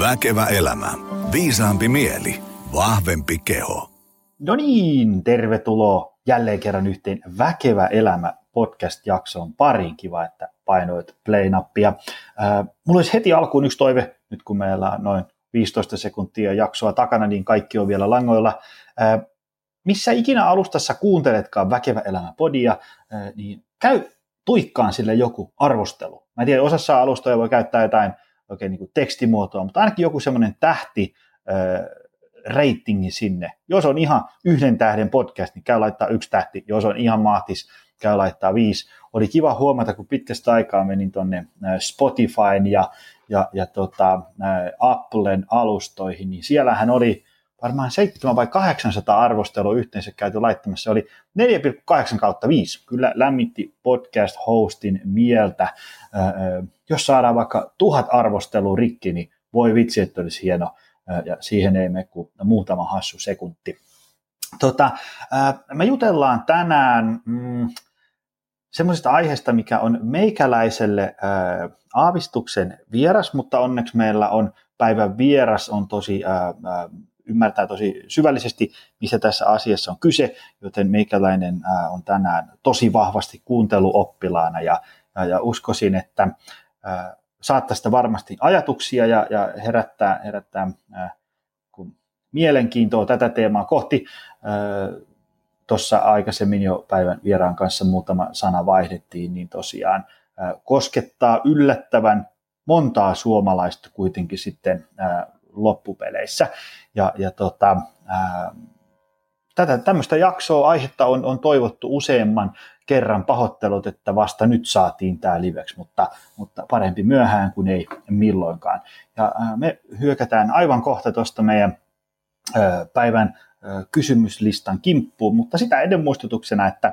Väkevä elämä. Viisaampi mieli. Vahvempi keho. No niin, tervetuloa jälleen kerran yhteen Väkevä elämä podcast-jaksoon pariin. Kiva, että painoit play-nappia. Äh, mulla olisi heti alkuun yksi toive, nyt kun meillä on noin 15 sekuntia jaksoa takana, niin kaikki on vielä langoilla. Äh, missä ikinä alustassa kuunteletkaan Väkevä elämä podia, äh, niin käy tuikkaan sille joku arvostelu. Mä en tiedä, osassa alustoja voi käyttää jotain oikein niin kuin tekstimuotoa, mutta ainakin joku semmoinen tähti ratingi sinne. Jos on ihan yhden tähden podcast, niin käy laittaa yksi tähti. Jos on ihan mahtis, käy laittaa viisi. Oli kiva huomata, kun pitkästä aikaa menin tuonne Spotifyn ja, ja, ja tota, Applen alustoihin, niin siellähän oli varmaan 7 vai 800 arvostelua yhteensä käyty laittamassa. Se oli 4,8 kautta 5. Kyllä lämmitti podcast-hostin mieltä. Jos saadaan vaikka tuhat arvostelua rikki, niin voi vitsi, että olisi hieno. Ja siihen ei mene kuin muutama hassu sekunti. Tota, me jutellaan tänään mm, semmoisesta aiheesta, mikä on meikäläiselle aavistuksen vieras, mutta onneksi meillä on päivän vieras on tosi ymmärtää tosi syvällisesti, missä tässä asiassa on kyse, joten meikäläinen on tänään tosi vahvasti kuunteluoppilaana ja, ja, ja uskoisin, että ää, saat tästä varmasti ajatuksia ja, ja herättää, herättää ää, kun mielenkiintoa tätä teemaa kohti. Tuossa aikaisemmin jo päivän vieraan kanssa muutama sana vaihdettiin, niin tosiaan koskettaa yllättävän montaa suomalaista kuitenkin sitten loppupeleissä. Ja, ja tota, ää, tätä tämmöistä jaksoa, aihetta on, on toivottu useamman kerran pahoittelut, että vasta nyt saatiin tämä liveksi, mutta, mutta parempi myöhään kuin ei milloinkaan. Ja me hyökätään aivan kohta tuosta meidän päivän kysymyslistan kimppuun, mutta sitä ennen muistutuksena, että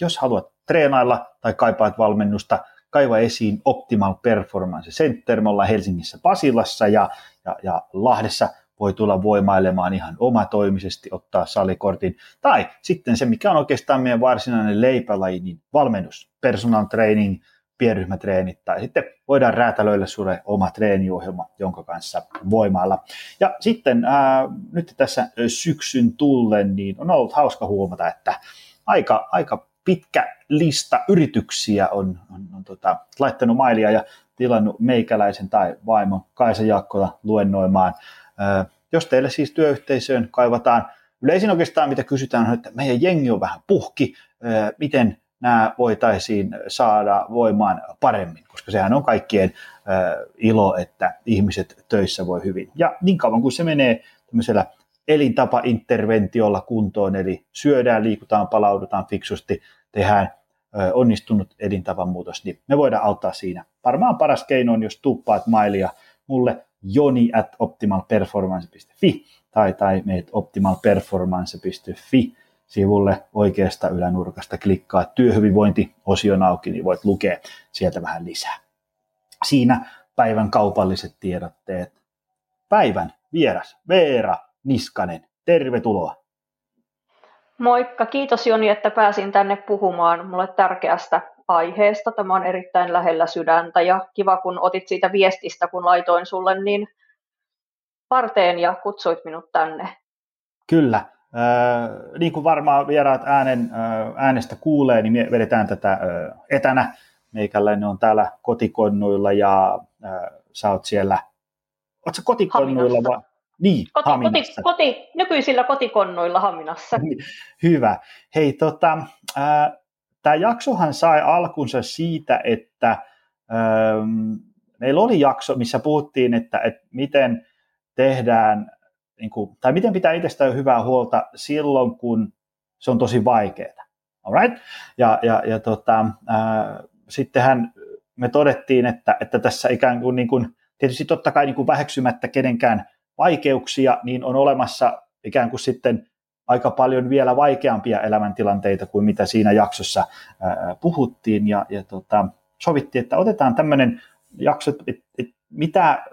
jos haluat treenailla tai kaipaat valmennusta, kaiva esiin Optimal Performance Center. Me ollaan Helsingissä Pasilassa ja, ja, ja Lahdessa voi tulla voimailemaan ihan omatoimisesti, ottaa salikortin. Tai sitten se, mikä on oikeastaan meidän varsinainen leipälaji, niin valmennus, personal training, pienryhmätreenit, tai sitten voidaan räätälöillä sulle oma treeniohjelma, jonka kanssa voimailla. Ja sitten ää, nyt tässä syksyn tullen, niin on ollut hauska huomata, että aika, aika pitkä lista yrityksiä on, on, on tota, laittanut mailia ja tilannut meikäläisen tai vaimon Kaisa Jaakkola luennoimaan. Jos teille siis työyhteisöön kaivataan, yleisin oikeastaan mitä kysytään on, että meidän jengi on vähän puhki, miten nämä voitaisiin saada voimaan paremmin, koska sehän on kaikkien ilo, että ihmiset töissä voi hyvin. Ja niin kauan kuin se menee tämmöisellä elintapa-interventiolla kuntoon, eli syödään, liikutaan, palaudutaan fiksusti, tehdään onnistunut elintavan muutos, niin me voidaan auttaa siinä. Varmaan paras keino on, jos tuppaat mailia mulle joni at optimalperformance.fi tai, tai meet optimalperformance.fi sivulle oikeasta ylänurkasta klikkaa työhyvinvointi-osion auki, niin voit lukea sieltä vähän lisää. Siinä päivän kaupalliset tiedotteet. Päivän vieras Veera Niskanen, tervetuloa. Moikka, kiitos Joni, että pääsin tänne puhumaan mulle tärkeästä aiheesta. Tämä on erittäin lähellä sydäntä ja kiva, kun otit siitä viestistä, kun laitoin sulle niin parteen ja kutsuit minut tänne. Kyllä. Äh, niin kuin varmaan vieraat äänen, äh, äänestä kuulee, niin me vedetään tätä äh, etänä. Meikäläinen on täällä kotikonnuilla ja äh, sä oot siellä, ootko kotikonnuilla vai? Niin, koti, koti, koti, nykyisillä kotikonnoilla Haminassa. Hyvä. Hei, tota, äh, tämä jaksohan sai alkunsa siitä, että ähm, meillä oli jakso, missä puhuttiin, että, että miten tehdään, niin kuin, tai miten pitää itsestään hyvää huolta silloin, kun se on tosi vaikeaa. Alright? Ja, ja, ja tota, äh, sittenhän me todettiin, että, että tässä ikään kuin, niin kuin tietysti totta kai niin kuin väheksymättä kenenkään vaikeuksia, niin on olemassa ikään kuin sitten aika paljon vielä vaikeampia elämäntilanteita kuin mitä siinä jaksossa puhuttiin. Ja, ja tota, sovittiin, että otetaan tämmöinen jakso, että et, mitä,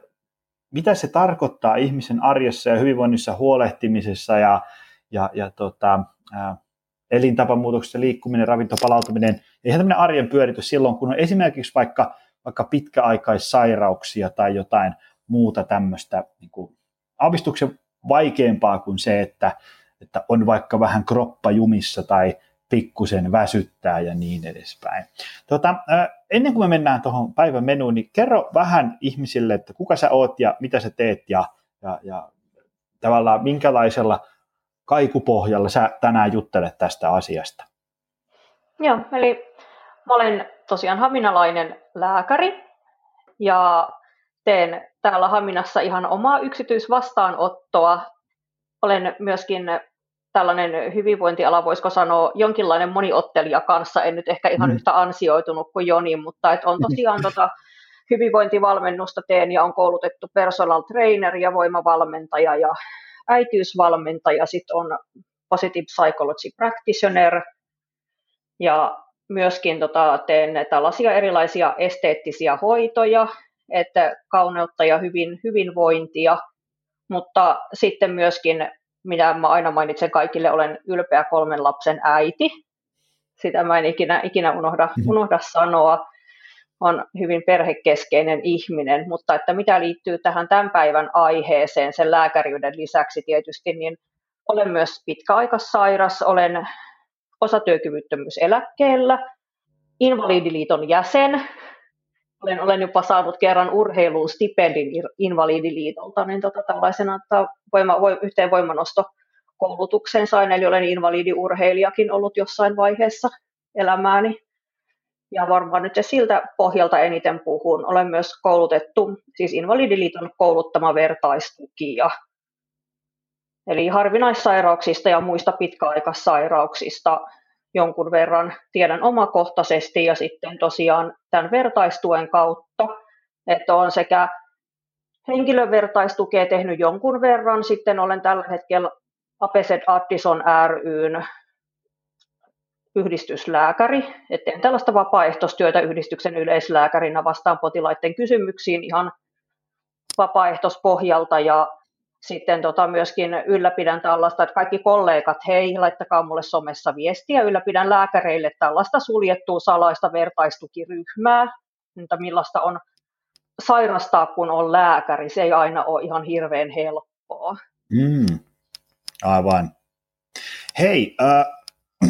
mitä se tarkoittaa ihmisen arjessa ja hyvinvoinnissa huolehtimisessa ja, ja, ja tota, ää, elintapamuutoksessa, liikkuminen, ravintopalautuminen, ihan tämmöinen arjen pyöritys silloin, kun on esimerkiksi vaikka, vaikka pitkäaikaissairauksia tai jotain muuta tämmöistä niin aavistuksen vaikeampaa kuin se, että, että on vaikka vähän kroppa jumissa tai pikkusen väsyttää ja niin edespäin. Tota, ennen kuin me mennään tuohon päivän menuun, niin kerro vähän ihmisille, että kuka sä oot ja mitä sä teet ja, ja, ja tavallaan minkälaisella kaikupohjalla sä tänään juttelet tästä asiasta. Joo, eli mä olen tosiaan haminalainen lääkäri ja teen täällä Haminassa ihan omaa yksityisvastaanottoa. Olen myöskin tällainen hyvinvointiala, voisiko sanoa, jonkinlainen moniottelija kanssa, en nyt ehkä ihan mm. yhtä ansioitunut kuin Joni, mutta et on tosiaan tota, hyvinvointivalmennusta teen ja on koulutettu personal trainer ja voimavalmentaja ja äitiysvalmentaja, sitten on positive psychology practitioner ja myöskin tota, teen tällaisia erilaisia esteettisiä hoitoja, että kauneutta ja hyvin, hyvinvointia, mutta sitten myöskin, mitä mä aina mainitsen kaikille, olen ylpeä kolmen lapsen äiti. Sitä mä en ikinä, ikinä unohda, mhm. unohda sanoa. On hyvin perhekeskeinen ihminen, mutta että mitä liittyy tähän tämän päivän aiheeseen sen lääkäriyden lisäksi tietysti, niin olen myös pitkäaikaissairas, olen osatyökyvyttömyyseläkkeellä, Invalidiliiton jäsen, olen, olen jopa saanut kerran urheiluun stipendin Invalidiliitolta, niin tota, tällaisena että voima, vo, yhteen voimanosto koulutukseen sain, eli olen invalidiurheilijakin ollut jossain vaiheessa elämääni. Ja varmaan nyt se siltä pohjalta eniten puhun. Olen myös koulutettu, siis Invalidiliiton kouluttama vertaistukija. Eli harvinaissairauksista ja muista pitkäaikaissairauksista jonkun verran tiedän omakohtaisesti ja sitten tosiaan tämän vertaistuen kautta, että on sekä henkilön vertaistukea tehnyt jonkun verran, sitten olen tällä hetkellä Apeset Addison ryn yhdistyslääkäri, että teen tällaista vapaaehtoistyötä yhdistyksen yleislääkärinä vastaan potilaiden kysymyksiin ihan vapaaehtoispohjalta ja sitten tota myöskin ylläpidän tällaista, että kaikki kollegat, hei, laittakaa mulle somessa viestiä, ylläpidän lääkäreille tällaista suljettua salaista vertaistukiryhmää, mutta millaista on sairastaa, kun on lääkäri. Se ei aina ole ihan hirveän helppoa. Mm, aivan. Hei, äh,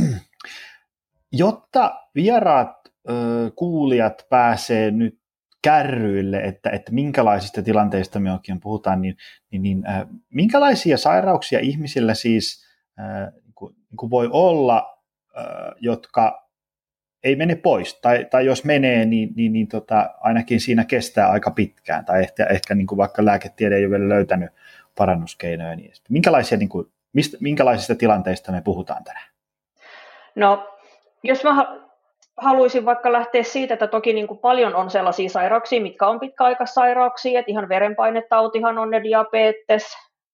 jotta vieraat äh, kuulijat pääsee nyt kärryille, että, että minkälaisista tilanteista me oikein puhutaan, niin, niin, niin äh, minkälaisia sairauksia ihmisillä siis äh, niin kuin, niin kuin voi olla, äh, jotka ei mene pois, tai, tai jos menee, niin, niin, niin tota, ainakin siinä kestää aika pitkään, tai ehkä, ehkä niin kuin vaikka lääketiede ei ole vielä löytänyt parannuskeinoja. Niin minkälaisia, niin kuin, mistä, minkälaisista tilanteista me puhutaan tänään? No, jos mä haluaisin vaikka lähteä siitä, että toki niin kuin paljon on sellaisia sairauksia, mitkä on pitkäaikaissairauksia, että ihan verenpainetautihan on ne diabetes,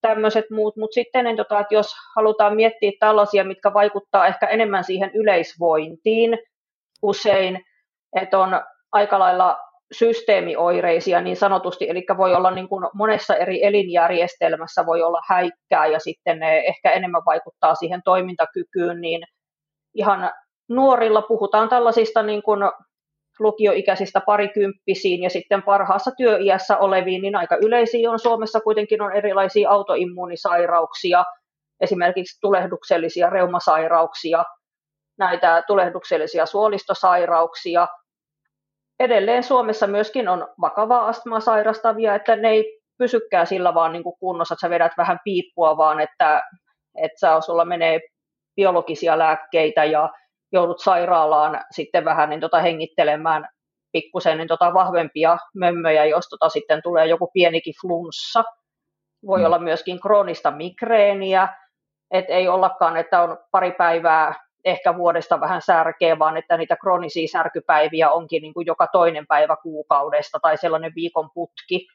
tämmöiset muut, mutta sitten tota, että jos halutaan miettiä tällaisia, mitkä vaikuttaa ehkä enemmän siihen yleisvointiin usein, että on aika lailla systeemioireisia niin sanotusti, eli voi olla niin kuin monessa eri elinjärjestelmässä voi olla häikkää ja sitten ne ehkä enemmän vaikuttaa siihen toimintakykyyn, niin ihan nuorilla puhutaan tällaisista niin kuin lukioikäisistä parikymppisiin ja sitten parhaassa työiässä oleviin, niin aika yleisiä on Suomessa kuitenkin on erilaisia autoimmuunisairauksia, esimerkiksi tulehduksellisia reumasairauksia, näitä tulehduksellisia suolistosairauksia. Edelleen Suomessa myöskin on vakavaa astmaa sairastavia, että ne ei pysykään sillä vaan niin kuin kunnossa, että sä vedät vähän piippua, vaan että, että sulla menee biologisia lääkkeitä ja joudut sairaalaan sitten vähän niin tota hengittelemään pikkusen niin tota vahvempia mömmöjä, jos tota sitten tulee joku pienikin flunssa. Voi mm. olla myöskin kroonista migreeniä, että ei ollakaan, että on pari päivää ehkä vuodesta vähän särkeä, vaan että niitä kroonisia särkypäiviä onkin niin kuin joka toinen päivä kuukaudesta tai sellainen viikon putki.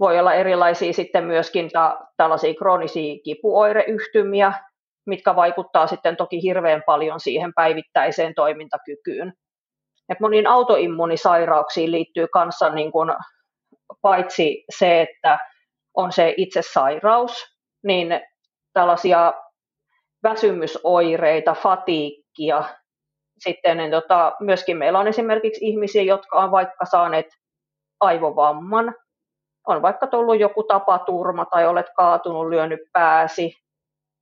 Voi olla erilaisia sitten myöskin ta- tällaisia kroonisia kipuoireyhtymiä, mitkä vaikuttaa sitten toki hirveän paljon siihen päivittäiseen toimintakykyyn. Et moniin autoimmunisairauksiin liittyy kanssa niin kun, paitsi se, että on se itse sairaus, niin tällaisia väsymysoireita, fatiikkia. Sitten niin tota, myöskin meillä on esimerkiksi ihmisiä, jotka on vaikka saaneet aivovamman, on vaikka tullut joku tapaturma tai olet kaatunut, lyönyt pääsi,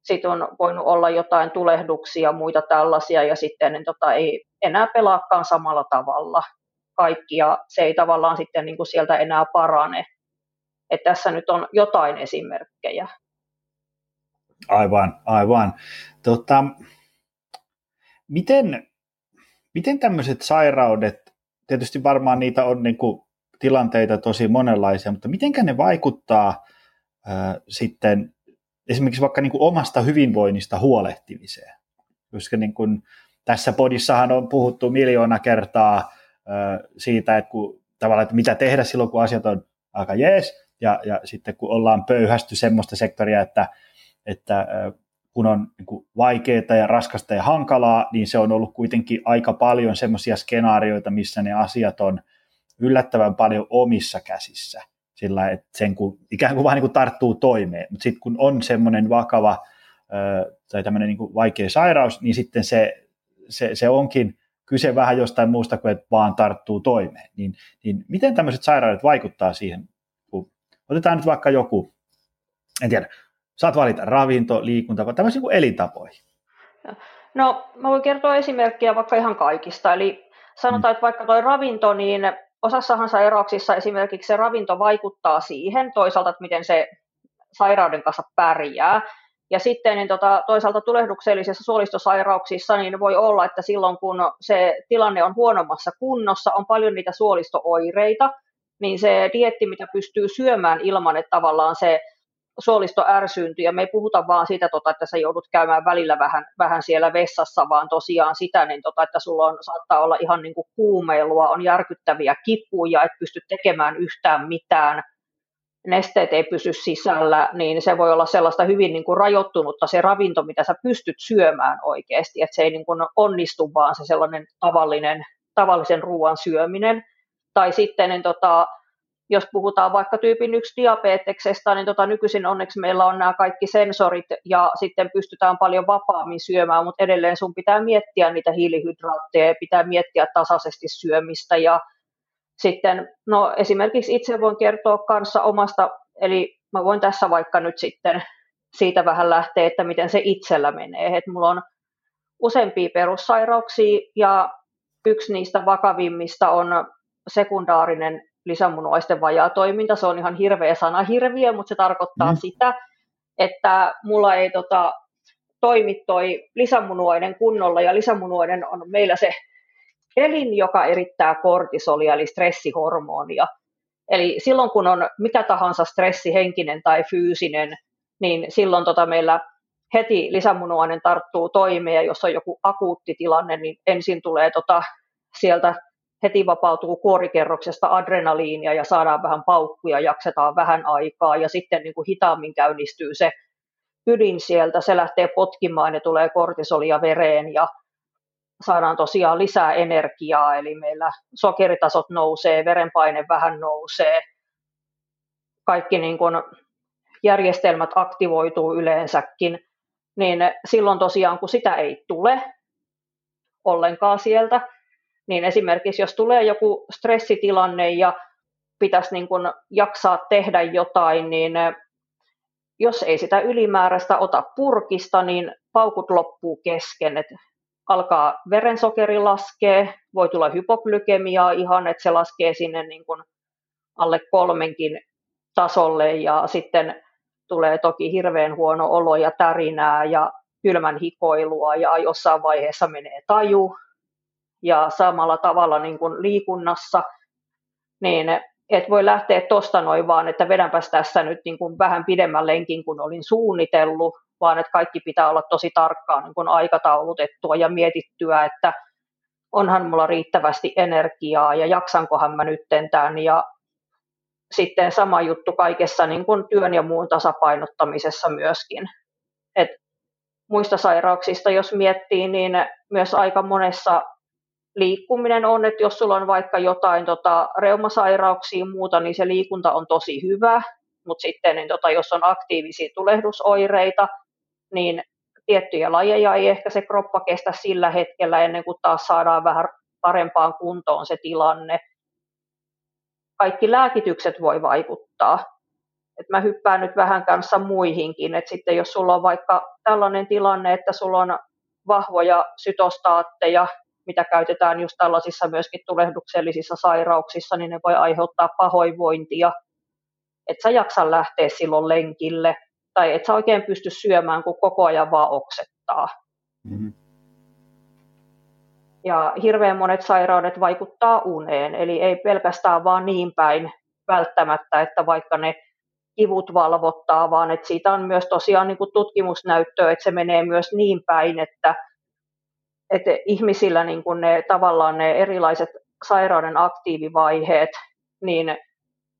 sitten on voinut olla jotain tulehduksia, muita tällaisia, ja sitten niin tota, ei enää pelaakaan samalla tavalla kaikki, ja se ei tavallaan sitten niin kuin sieltä enää parane. Et tässä nyt on jotain esimerkkejä. Aivan, aivan. Tota, miten, miten tämmöiset sairaudet, tietysti varmaan niitä on niin kuin tilanteita tosi monenlaisia, mutta miten ne vaikuttaa ää, sitten esimerkiksi vaikka niin kuin omasta hyvinvoinnista huolehtimiseen? Koska niin kuin, tässä podissahan on puhuttu miljoona kertaa siitä, että, kun, tavallaan, että mitä tehdä silloin, kun asiat on aika jees, ja, ja sitten kun ollaan pöyhästy semmoista sektoria, että, että kun on niin vaikeaa ja raskasta ja hankalaa, niin se on ollut kuitenkin aika paljon semmoisia skenaarioita, missä ne asiat on yllättävän paljon omissa käsissä, sillä että sen kun, ikään kuin vaan niin kuin tarttuu toimeen, mutta sitten kun on semmoinen vakava tai tämmöinen niin kuin vaikea sairaus, niin sitten se, se, se onkin kyse vähän jostain muusta kuin, että vaan tarttuu toimeen. Niin, niin miten tämmöiset sairaudet vaikuttaa siihen, kun otetaan nyt vaikka joku, en tiedä, saat valita ravinto, liikunta, tämmöisiä kuin elintapoihin. No, mä voin kertoa esimerkkiä vaikka ihan kaikista. Eli sanotaan, mm. että vaikka tuo ravinto, niin osassahan sairauksissa esimerkiksi se ravinto vaikuttaa siihen toisaalta, että miten se sairauden kanssa pärjää. Ja sitten niin tota, toisaalta tulehduksellisissa suolistosairauksissa niin voi olla, että silloin kun se tilanne on huonommassa kunnossa, on paljon niitä suolistooireita, niin se dietti, mitä pystyy syömään ilman, että tavallaan se suolisto ärsyyntyy, ja me ei puhuta vaan siitä, tota, että sä joudut käymään välillä vähän, vähän siellä vessassa, vaan tosiaan sitä, niin tota, että sulla on, saattaa olla ihan niin kuin kuumeilua, on järkyttäviä kipuja, et pysty tekemään yhtään mitään, nesteet ei pysy sisällä, niin se voi olla sellaista hyvin niin kuin rajoittunutta se ravinto, mitä sä pystyt syömään oikeasti, että se ei niin kuin onnistu vaan se sellainen tavallinen, tavallisen ruoan syöminen. Tai sitten niin tota, jos puhutaan vaikka tyypin yksi diabeteksesta, niin tota, nykyisin onneksi meillä on nämä kaikki sensorit ja sitten pystytään paljon vapaammin syömään, mutta edelleen sun pitää miettiä niitä hiilihydraatteja ja pitää miettiä tasaisesti syömistä. Ja sitten, no esimerkiksi itse voin kertoa kanssa omasta, eli mä voin tässä vaikka nyt sitten siitä vähän lähteä, että miten se itsellä menee, että mulla on useampia perussairauksia ja yksi niistä vakavimmista on sekundaarinen lisämunuaisten vajaa toiminta. Se on ihan hirveä sana hirviö, mutta se tarkoittaa mm. sitä, että mulla ei tota, toimi toi lisämunuainen kunnolla, ja lisämunuainen on meillä se elin, joka erittää kortisolia, eli stressihormonia. Eli silloin, kun on mikä tahansa stressi, henkinen tai fyysinen, niin silloin tota meillä heti lisämunuainen tarttuu toimeen, ja jos on joku akuutti tilanne, niin ensin tulee tota sieltä heti vapautuu kuorikerroksesta adrenaliinia ja saadaan vähän paukkuja, jaksetaan vähän aikaa ja sitten niin kuin hitaammin käynnistyy se ydin sieltä, se lähtee potkimaan ja tulee kortisolia vereen ja saadaan tosiaan lisää energiaa, eli meillä sokeritasot nousee, verenpaine vähän nousee, kaikki niin kuin järjestelmät aktivoituu yleensäkin, niin silloin tosiaan kun sitä ei tule ollenkaan sieltä, niin esimerkiksi jos tulee joku stressitilanne ja pitäisi niin kuin jaksaa tehdä jotain, niin eh, jos ei sitä ylimääräistä ota purkista, niin paukut loppuu kesken, että alkaa verensokeri laskee, voi tulla hypoglykemiaa ihan, että se laskee sinne niin kuin alle kolmenkin tasolle ja sitten tulee toki hirveän huono olo ja tärinää ja kylmän hikoilua ja jossain vaiheessa menee taju, ja samalla tavalla niin kuin liikunnassa, niin et voi lähteä tuosta noin vaan, että vedänpäs tässä nyt niin kuin vähän pidemmän lenkin kuin olin suunnitellut, vaan että kaikki pitää olla tosi tarkkaan niin kuin aikataulutettua ja mietittyä, että onhan mulla riittävästi energiaa ja jaksankohan mä nyt tämän ja sitten sama juttu kaikessa niin kuin työn ja muun tasapainottamisessa myöskin. Et muista sairauksista, jos miettii, niin myös aika monessa liikkuminen on, että jos sulla on vaikka jotain tota, reumasairauksia ja muuta, niin se liikunta on tosi hyvä, mutta sitten niin tota, jos on aktiivisia tulehdusoireita, niin tiettyjä lajeja ei ehkä se kroppa kestä sillä hetkellä ennen kuin taas saadaan vähän parempaan kuntoon se tilanne. kaikki lääkitykset voi vaikuttaa. Et mä hyppään nyt vähän kanssa muihinkin, että sitten jos sulla on vaikka tällainen tilanne, että sulla on vahvoja sytostaatteja, mitä käytetään just tällaisissa myöskin tulehduksellisissa sairauksissa, niin ne voi aiheuttaa pahoinvointia, että sä jaksa lähteä silloin lenkille, tai et sä oikein pysty syömään, kun koko ajan vaan oksettaa. Mm-hmm. Ja hirveän monet sairaudet vaikuttaa uneen, eli ei pelkästään vaan niin päin välttämättä, että vaikka ne kivut valvottaa, vaan että siitä on myös tosiaan niin kuin tutkimusnäyttöä, että se menee myös niin päin, että, että ihmisillä niin kuin ne, tavallaan ne erilaiset sairauden aktiivivaiheet, niin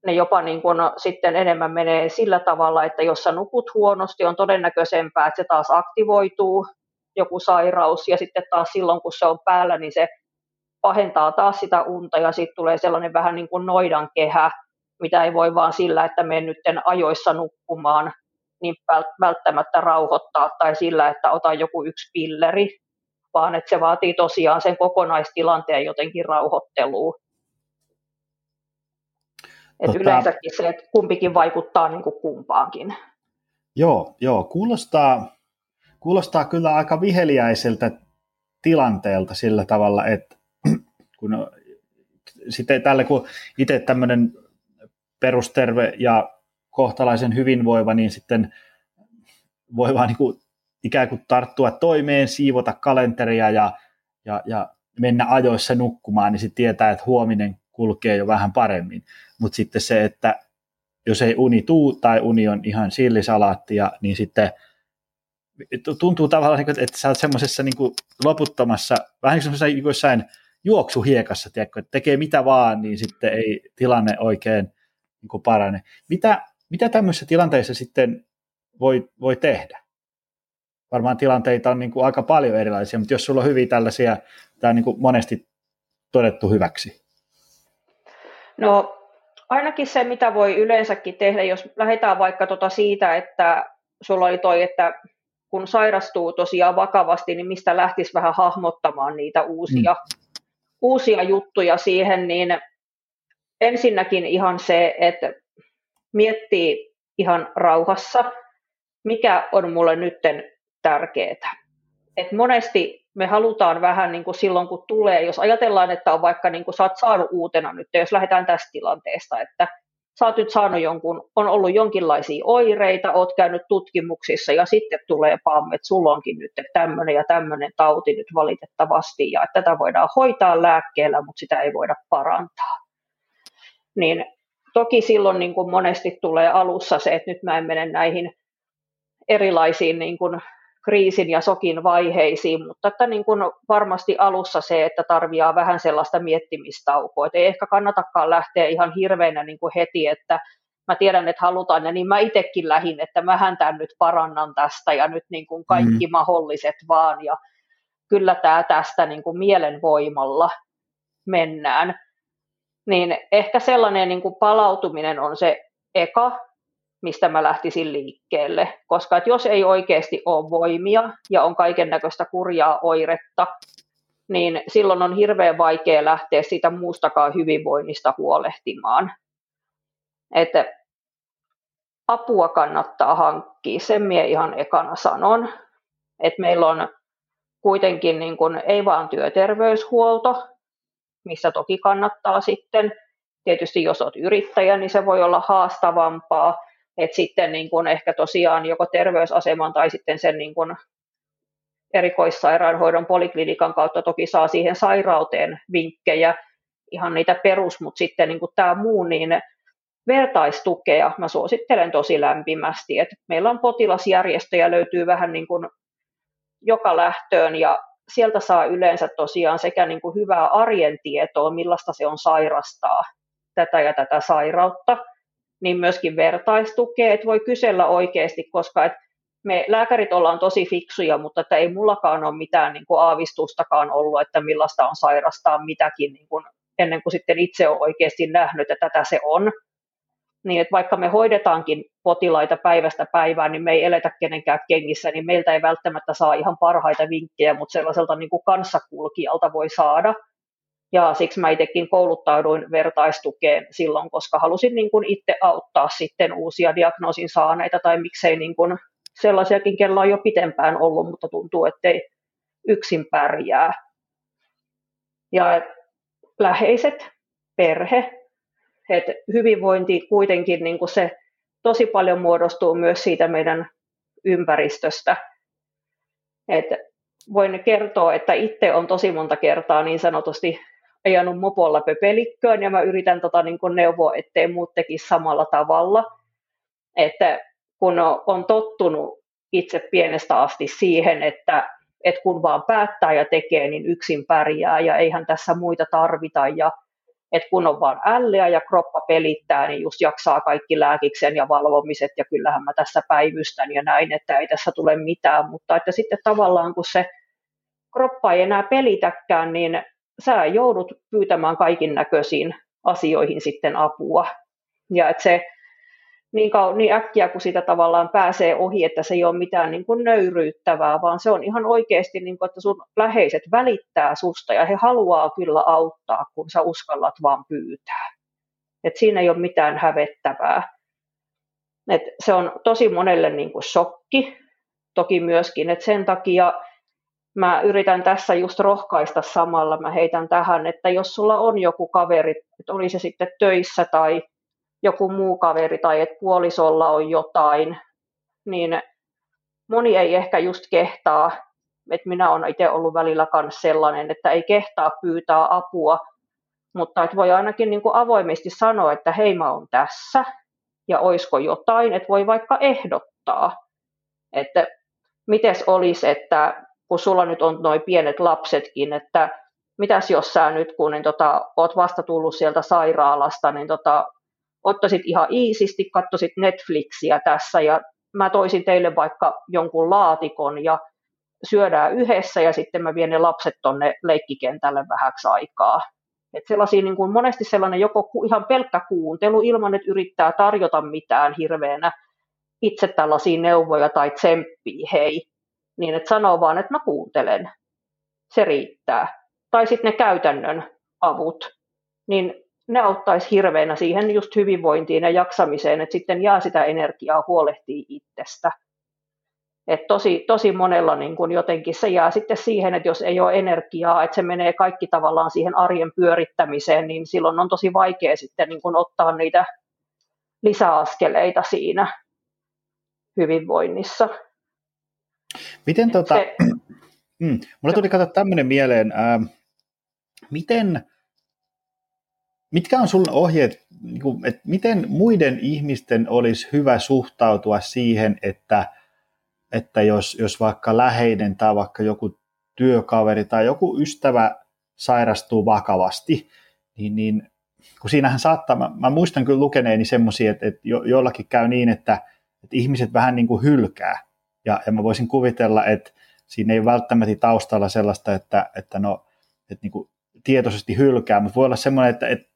ne jopa niin kuin sitten enemmän menee sillä tavalla, että jos sä nukut huonosti, on todennäköisempää, että se taas aktivoituu, joku sairaus, ja sitten taas silloin, kun se on päällä, niin se pahentaa taas sitä unta, ja sitten tulee sellainen vähän niin kuin noidan kehä, mitä ei voi vaan sillä, että menen nyt ajoissa nukkumaan, niin välttämättä rauhoittaa, tai sillä, että ota joku yksi pilleri, vaan että se vaatii tosiaan sen kokonaistilanteen jotenkin rauhoittelua. Että tota... yleensäkin se, että kumpikin vaikuttaa niin kuin kumpaankin. Joo, joo, kuulostaa, kuulostaa kyllä aika viheliäiseltä tilanteelta sillä tavalla, että kun sitten tälle, kun itse tämmöinen perusterve ja kohtalaisen hyvinvoiva, niin sitten voi vaan niin ikään kuin tarttua toimeen, siivota kalenteria ja, ja, ja mennä ajoissa nukkumaan, niin sitten tietää, että huominen kulkee jo vähän paremmin. Mutta sitten se, että jos ei uni tuu tai uni on ihan sillisalaattia, niin sitten tuntuu tavallaan, niin että sä oot semmoisessa niin loputtomassa, vähän niin semmoisessa niin jossain juoksuhiekassa, tiedätkö, että tekee mitä vaan, niin sitten ei tilanne oikein niin parane. Mitä, mitä tämmöisissä tilanteissa sitten voi, voi tehdä? Varmaan tilanteita on niin kuin aika paljon erilaisia, mutta jos sulla on hyviä tällaisia, tämä on niin kuin monesti todettu hyväksi. No ainakin se, mitä voi yleensäkin tehdä, jos lähdetään vaikka tuota siitä, että sulla oli toi, että kun sairastuu tosiaan vakavasti, niin mistä lähtisi vähän hahmottamaan niitä uusia, mm. uusia juttuja siihen, niin ensinnäkin ihan se, että miettii ihan rauhassa, mikä on mulle nytten tärkeää. Et monesti me halutaan vähän niin kuin silloin, kun tulee, jos ajatellaan, että on vaikka niin kuin sä oot saanut uutena nyt, jos lähdetään tästä tilanteesta, että sä oot nyt saanut jonkun, on ollut jonkinlaisia oireita, oot käynyt tutkimuksissa ja sitten tulee pam, että sulla onkin nyt tämmöinen ja tämmöinen tauti nyt valitettavasti ja että tätä voidaan hoitaa lääkkeellä, mutta sitä ei voida parantaa. Niin toki silloin niin kuin monesti tulee alussa se, että nyt mä en mene näihin erilaisiin niin kuin kriisin ja sokin vaiheisiin, mutta että niin kuin varmasti alussa se, että tarviaa vähän sellaista miettimistaukoa, että ei ehkä kannatakaan lähteä ihan hirveänä niin kuin heti, että mä tiedän, että halutaan, ja niin mä itsekin lähin, että mähän tämän nyt parannan tästä, ja nyt niin kuin kaikki mm. mahdolliset vaan, ja kyllä tämä tästä niin kuin mielenvoimalla mennään. Niin ehkä sellainen niin kuin palautuminen on se eka, mistä mä lähtisin liikkeelle. Koska että jos ei oikeasti ole voimia ja on kaiken näköistä kurjaa oiretta, niin silloin on hirveän vaikea lähteä siitä muustakaan hyvinvoinnista huolehtimaan. Että apua kannattaa hankkia, sen minä ihan ekana sanon. Että meillä on kuitenkin niin kuin, ei vaan työterveyshuolto, missä toki kannattaa sitten. Tietysti jos olet yrittäjä, niin se voi olla haastavampaa, että sitten niin kuin ehkä tosiaan joko terveysaseman tai sitten sen niin kuin erikoissairaanhoidon poliklinikan kautta toki saa siihen sairauteen vinkkejä, ihan niitä perus, mutta sitten niin kuin tämä muu, niin vertaistukea mä suosittelen tosi lämpimästi, että meillä on potilasjärjestöjä, löytyy vähän niin kuin joka lähtöön ja sieltä saa yleensä tosiaan sekä niin kuin hyvää arjen tietoa, millaista se on sairastaa tätä ja tätä sairautta, niin myöskin vertaistukea, että voi kysellä oikeasti, koska et me lääkärit ollaan tosi fiksuja, mutta että ei mullakaan ole mitään niin kuin aavistustakaan ollut, että millaista on sairastaa mitäkin niin kuin, ennen kuin sitten itse on oikeasti nähnyt, että tätä se on. Niin että vaikka me hoidetaankin potilaita päivästä päivään, niin me ei eletä kenenkään kengissä, niin meiltä ei välttämättä saa ihan parhaita vinkkejä, mutta sellaiselta niin kuin kanssakulkijalta voi saada. Ja siksi mä itsekin kouluttauduin vertaistukeen silloin, koska halusin niin kuin itse auttaa sitten uusia diagnoosin saaneita tai miksei niin kuin sellaisiakin, kello on jo pitempään ollut, mutta tuntuu, ettei yksin pärjää. Ja läheiset, perhe, että hyvinvointi kuitenkin niin kuin se tosi paljon muodostuu myös siitä meidän ympäristöstä. Et voin kertoa, että itse on tosi monta kertaa niin sanotusti ajanut mopolla pöpelikköön ja mä yritän tota niin kuin neuvoa, ettei muut tekisi samalla tavalla. Että kun on tottunut itse pienestä asti siihen, että, että kun vaan päättää ja tekee, niin yksin pärjää ja eihän tässä muita tarvita ja että kun on vaan älleä ja kroppa pelittää, niin just jaksaa kaikki lääkiksen ja valvomiset ja kyllähän mä tässä päivystän ja näin, että ei tässä tule mitään, mutta että sitten tavallaan kun se kroppa ei enää pelitäkään, niin sä joudut pyytämään kaikin näköisiin asioihin sitten apua. Ja että se niin, kau- niin äkkiä, kun sitä tavallaan pääsee ohi, että se ei ole mitään niin kuin nöyryyttävää, vaan se on ihan oikeasti, niin kuin, että sun läheiset välittää susta ja he haluaa kyllä auttaa, kun sä uskallat vaan pyytää. Et siinä ei ole mitään hävettävää. Et se on tosi monelle niin kuin shokki, toki myöskin, että sen takia mä yritän tässä just rohkaista samalla, mä heitän tähän, että jos sulla on joku kaveri, että oli se sitten töissä tai joku muu kaveri tai että puolisolla on jotain, niin moni ei ehkä just kehtaa, että minä olen itse ollut välillä myös sellainen, että ei kehtaa pyytää apua, mutta että voi ainakin niin kuin avoimesti sanoa, että hei mä oon tässä ja oisko jotain, että voi vaikka ehdottaa, että mites olisi, että kun sulla nyt on noin pienet lapsetkin, että mitäs jos sä nyt, kun niin tota, oot vasta tullut sieltä sairaalasta, niin tota, ottaisit ihan iisisti, katsoisit Netflixiä tässä ja mä toisin teille vaikka jonkun laatikon ja syödään yhdessä ja sitten mä vien ne lapset tonne leikkikentälle vähäksi aikaa. Et sellaisia, niin kuin monesti sellainen joko ihan pelkkä kuuntelu ilman, että yrittää tarjota mitään hirveänä itse tällaisia neuvoja tai tsemppii, hei, niin että sanoo vaan, että mä kuuntelen, se riittää. Tai sitten ne käytännön avut, niin ne auttaisi hirveänä siihen just hyvinvointiin ja jaksamiseen, että sitten jää sitä energiaa huolehtii itsestä. Et tosi, tosi monella niin kun jotenkin se jää sitten siihen, että jos ei ole energiaa, että se menee kaikki tavallaan siihen arjen pyörittämiseen, niin silloin on tosi vaikea sitten niin kun ottaa niitä lisäaskeleita siinä hyvinvoinnissa. Miten tota, se, mm, mulle tuli katsoa tämmöinen mieleen, ää, miten Mitkä on sun ohjeet, niin että miten muiden ihmisten olisi hyvä suhtautua siihen, että, että jos, jos vaikka läheinen tai vaikka joku työkaveri tai joku ystävä sairastuu vakavasti, niin, niin kun siinähän saattaa, mä, mä muistan kyllä lukeneeni semmoisia, että, että jo, jollakin käy niin, että, että ihmiset vähän niin kuin hylkää. Ja, ja mä voisin kuvitella, että siinä ei välttämättä taustalla sellaista, että, että no, että niin kuin tietoisesti hylkää, mutta voi olla semmoinen, että, että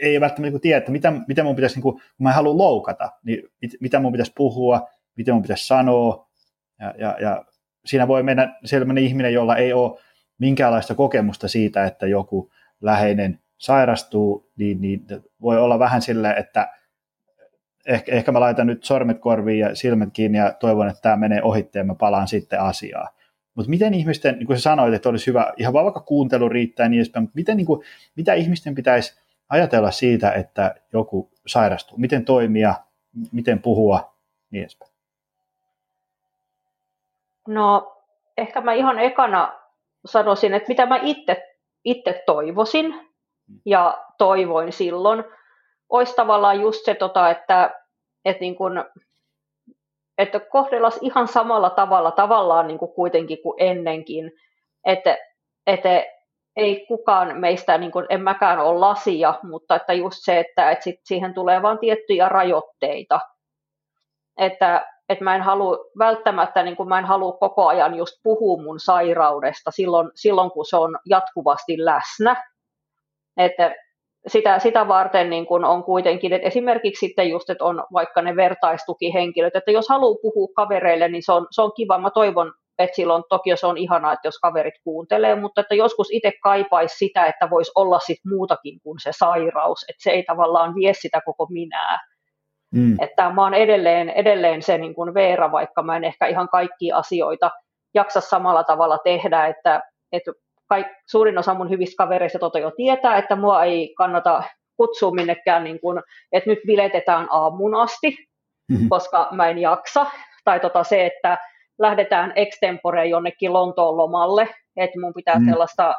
ei välttämättä niin tiedä, että mitä, mitä mun pitäisi, niin kuin, kun mä en halua loukata, niin mit, mitä mun pitäisi puhua, mitä mun pitäisi sanoa, ja, ja, ja siinä voi mennä sellainen ihminen, jolla ei ole minkäänlaista kokemusta siitä, että joku läheinen sairastuu, niin, niin voi olla vähän sille, että ehkä, ehkä mä laitan nyt sormet korviin ja silmät kiinni ja toivon, että tämä menee ohitte ja mä palaan sitten asiaan. Mutta miten ihmisten, niin kuin sä sanoit, että olisi hyvä, ihan vaikka kuuntelu riittää niin edespäin, mutta miten, niin kuin, mitä ihmisten pitäisi ajatella siitä, että joku sairastuu? Miten toimia, miten puhua, niin edespäin? No, ehkä mä ihan ekana sanoisin, että mitä mä itse, itse toivoisin ja toivoin silloin, olisi tavallaan just se, tota, että, että, niin kun, että kohdellaan ihan samalla tavalla tavallaan niin kuin kuitenkin kuin ennenkin, että, että ei kukaan meistä, niin kuin, en mäkään ole lasia, mutta että just se, että, että sit siihen tulee vain tiettyjä rajoitteita. Että, että mä en halua välttämättä, niin kuin mä en halua koko ajan just puhua mun sairaudesta silloin, silloin kun se on jatkuvasti läsnä. Että sitä, sitä varten niin kuin on kuitenkin, että esimerkiksi sitten just, että on vaikka ne vertaistukihenkilöt, että jos haluaa puhua kavereille, niin se on, se on kiva. Mä toivon että silloin toki se on ihanaa, että jos kaverit kuuntelee, mutta että joskus itse kaipaisi sitä, että voisi olla sit muutakin kuin se sairaus, että se ei tavallaan vie sitä koko minää. Mm. Että mä oon edelleen, edelleen se niin kuin Veera, vaikka mä en ehkä ihan kaikkia asioita jaksa samalla tavalla tehdä, että, että kaik, suurin osa mun hyvistä kavereista tota jo tietää, että mua ei kannata kutsua minnekään, niin kuin, että nyt biletetään aamun asti, mm-hmm. koska mä en jaksa. Tai tota se, että lähdetään extempore jonnekin Lontoon lomalle, että mun pitää mm. sellaista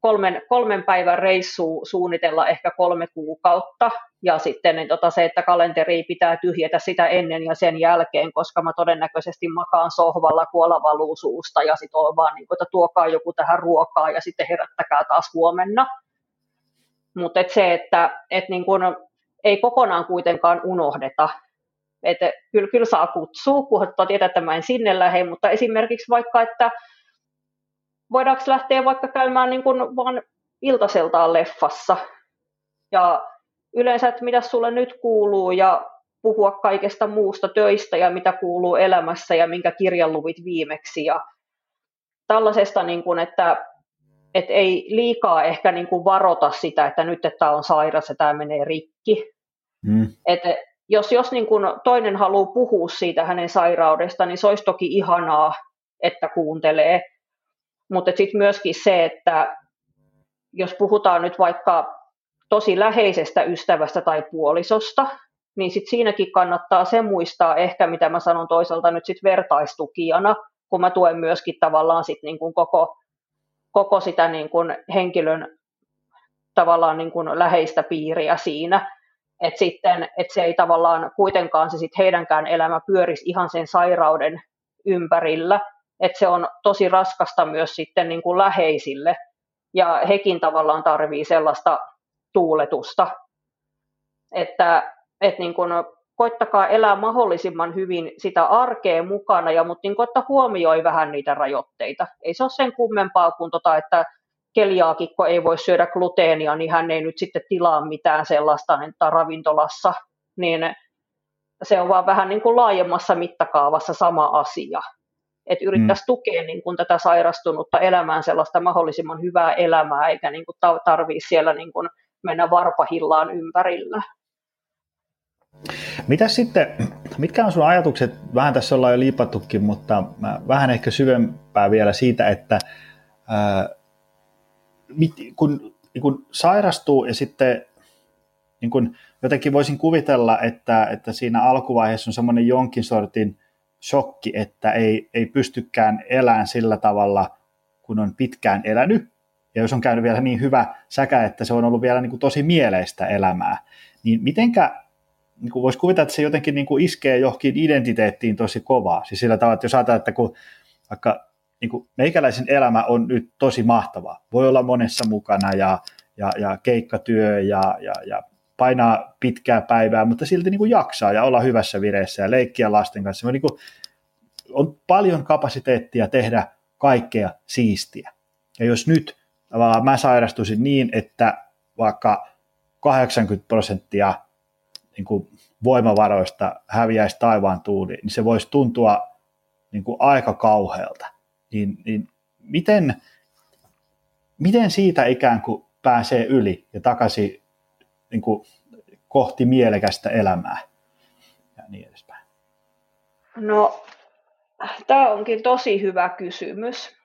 kolmen, kolmen päivän reissu suunnitella ehkä kolme kuukautta, ja sitten niin tota, se, että kalenteri pitää tyhjätä sitä ennen ja sen jälkeen, koska mä todennäköisesti makaan sohvalla kuola valuu suusta, ja sitten on vaan, niin kuin, että tuokaa joku tähän ruokaa, ja sitten herättäkää taas huomenna. Mutta et se, että et niin kun, ei kokonaan kuitenkaan unohdeta, että kyllä, kyllä saa kutsua, kun tietää, että mä en sinne lähde, mutta esimerkiksi vaikka, että voidaanko lähteä vaikka käymään niin kuin vaan iltaseltaan leffassa ja yleensä, että mitä sulle nyt kuuluu ja puhua kaikesta muusta töistä ja mitä kuuluu elämässä ja minkä kirjan luvit viimeksi ja tällaisesta, niin kuin, että, että ei liikaa ehkä niin kuin varota sitä, että nyt että on sairas ja tämä menee rikki. Mm. Että jos, jos niin kuin toinen haluaa puhua siitä hänen sairaudesta, niin se olisi toki ihanaa, että kuuntelee, mutta sitten myöskin se, että jos puhutaan nyt vaikka tosi läheisestä ystävästä tai puolisosta, niin sit siinäkin kannattaa se muistaa ehkä, mitä mä sanon toisaalta nyt sit vertaistukijana, kun mä tuen myöskin tavallaan sit niin kuin koko, koko sitä niin kuin henkilön tavallaan niin kuin läheistä piiriä siinä, että sitten, että se ei tavallaan kuitenkaan se sit heidänkään elämä pyörisi ihan sen sairauden ympärillä, että se on tosi raskasta myös sitten niin kuin läheisille, ja hekin tavallaan tarvii sellaista tuuletusta, että, että niin kuin koittakaa elää mahdollisimman hyvin sitä arkea mukana, ja, mutta niin kuin, että huomioi vähän niitä rajoitteita. Ei se ole sen kummempaa kuin, tota, että keliaakikko ei voi syödä gluteenia, niin hän ei nyt sitten tilaa mitään sellaista että ravintolassa, niin se on vaan vähän niin kuin laajemmassa mittakaavassa sama asia että yrittäisi mm. tukea niin kuin tätä sairastunutta elämään sellaista mahdollisimman hyvää elämää, eikä niin kuin tarvitse siellä niin kuin mennä varpahillaan ympärillä. Mitä sitten, mitkä on sun ajatukset, vähän tässä ollaan jo liipattukin, mutta vähän ehkä syvempää vielä siitä, että ää, mit, kun, niin kun sairastuu ja sitten niin kun jotenkin voisin kuvitella, että, että siinä alkuvaiheessa on semmoinen jonkin sortin shokki, että ei, ei pystykään elämään sillä tavalla, kun on pitkään elänyt. Ja jos on käynyt vielä niin hyvä säkä, että se on ollut vielä niin kuin tosi mieleistä elämää, niin mitenkä niin kuin voisi kuvitella, että se jotenkin niin kuin iskee johonkin identiteettiin tosi kovaa. Siis sillä tavalla, että jos ajatellaan, että kun vaikka niin kuin meikäläisen elämä on nyt tosi mahtava, voi olla monessa mukana ja, ja, ja keikkatyö ja, ja, ja painaa pitkää päivää, mutta silti niin kuin jaksaa ja olla hyvässä vireessä ja leikkiä lasten kanssa. Niin kuin, on paljon kapasiteettia tehdä kaikkea siistiä. Ja jos nyt tavallaan mä sairastuisin niin, että vaikka 80 prosenttia niin kuin voimavaroista häviäisi taivaan tuuli, niin se voisi tuntua niin kuin aika kauhealta. Niin, niin miten, miten siitä ikään kuin pääsee yli ja takaisin niin kuin, kohti mielekästä elämää ja niin edespäin? No, tämä onkin tosi hyvä kysymys.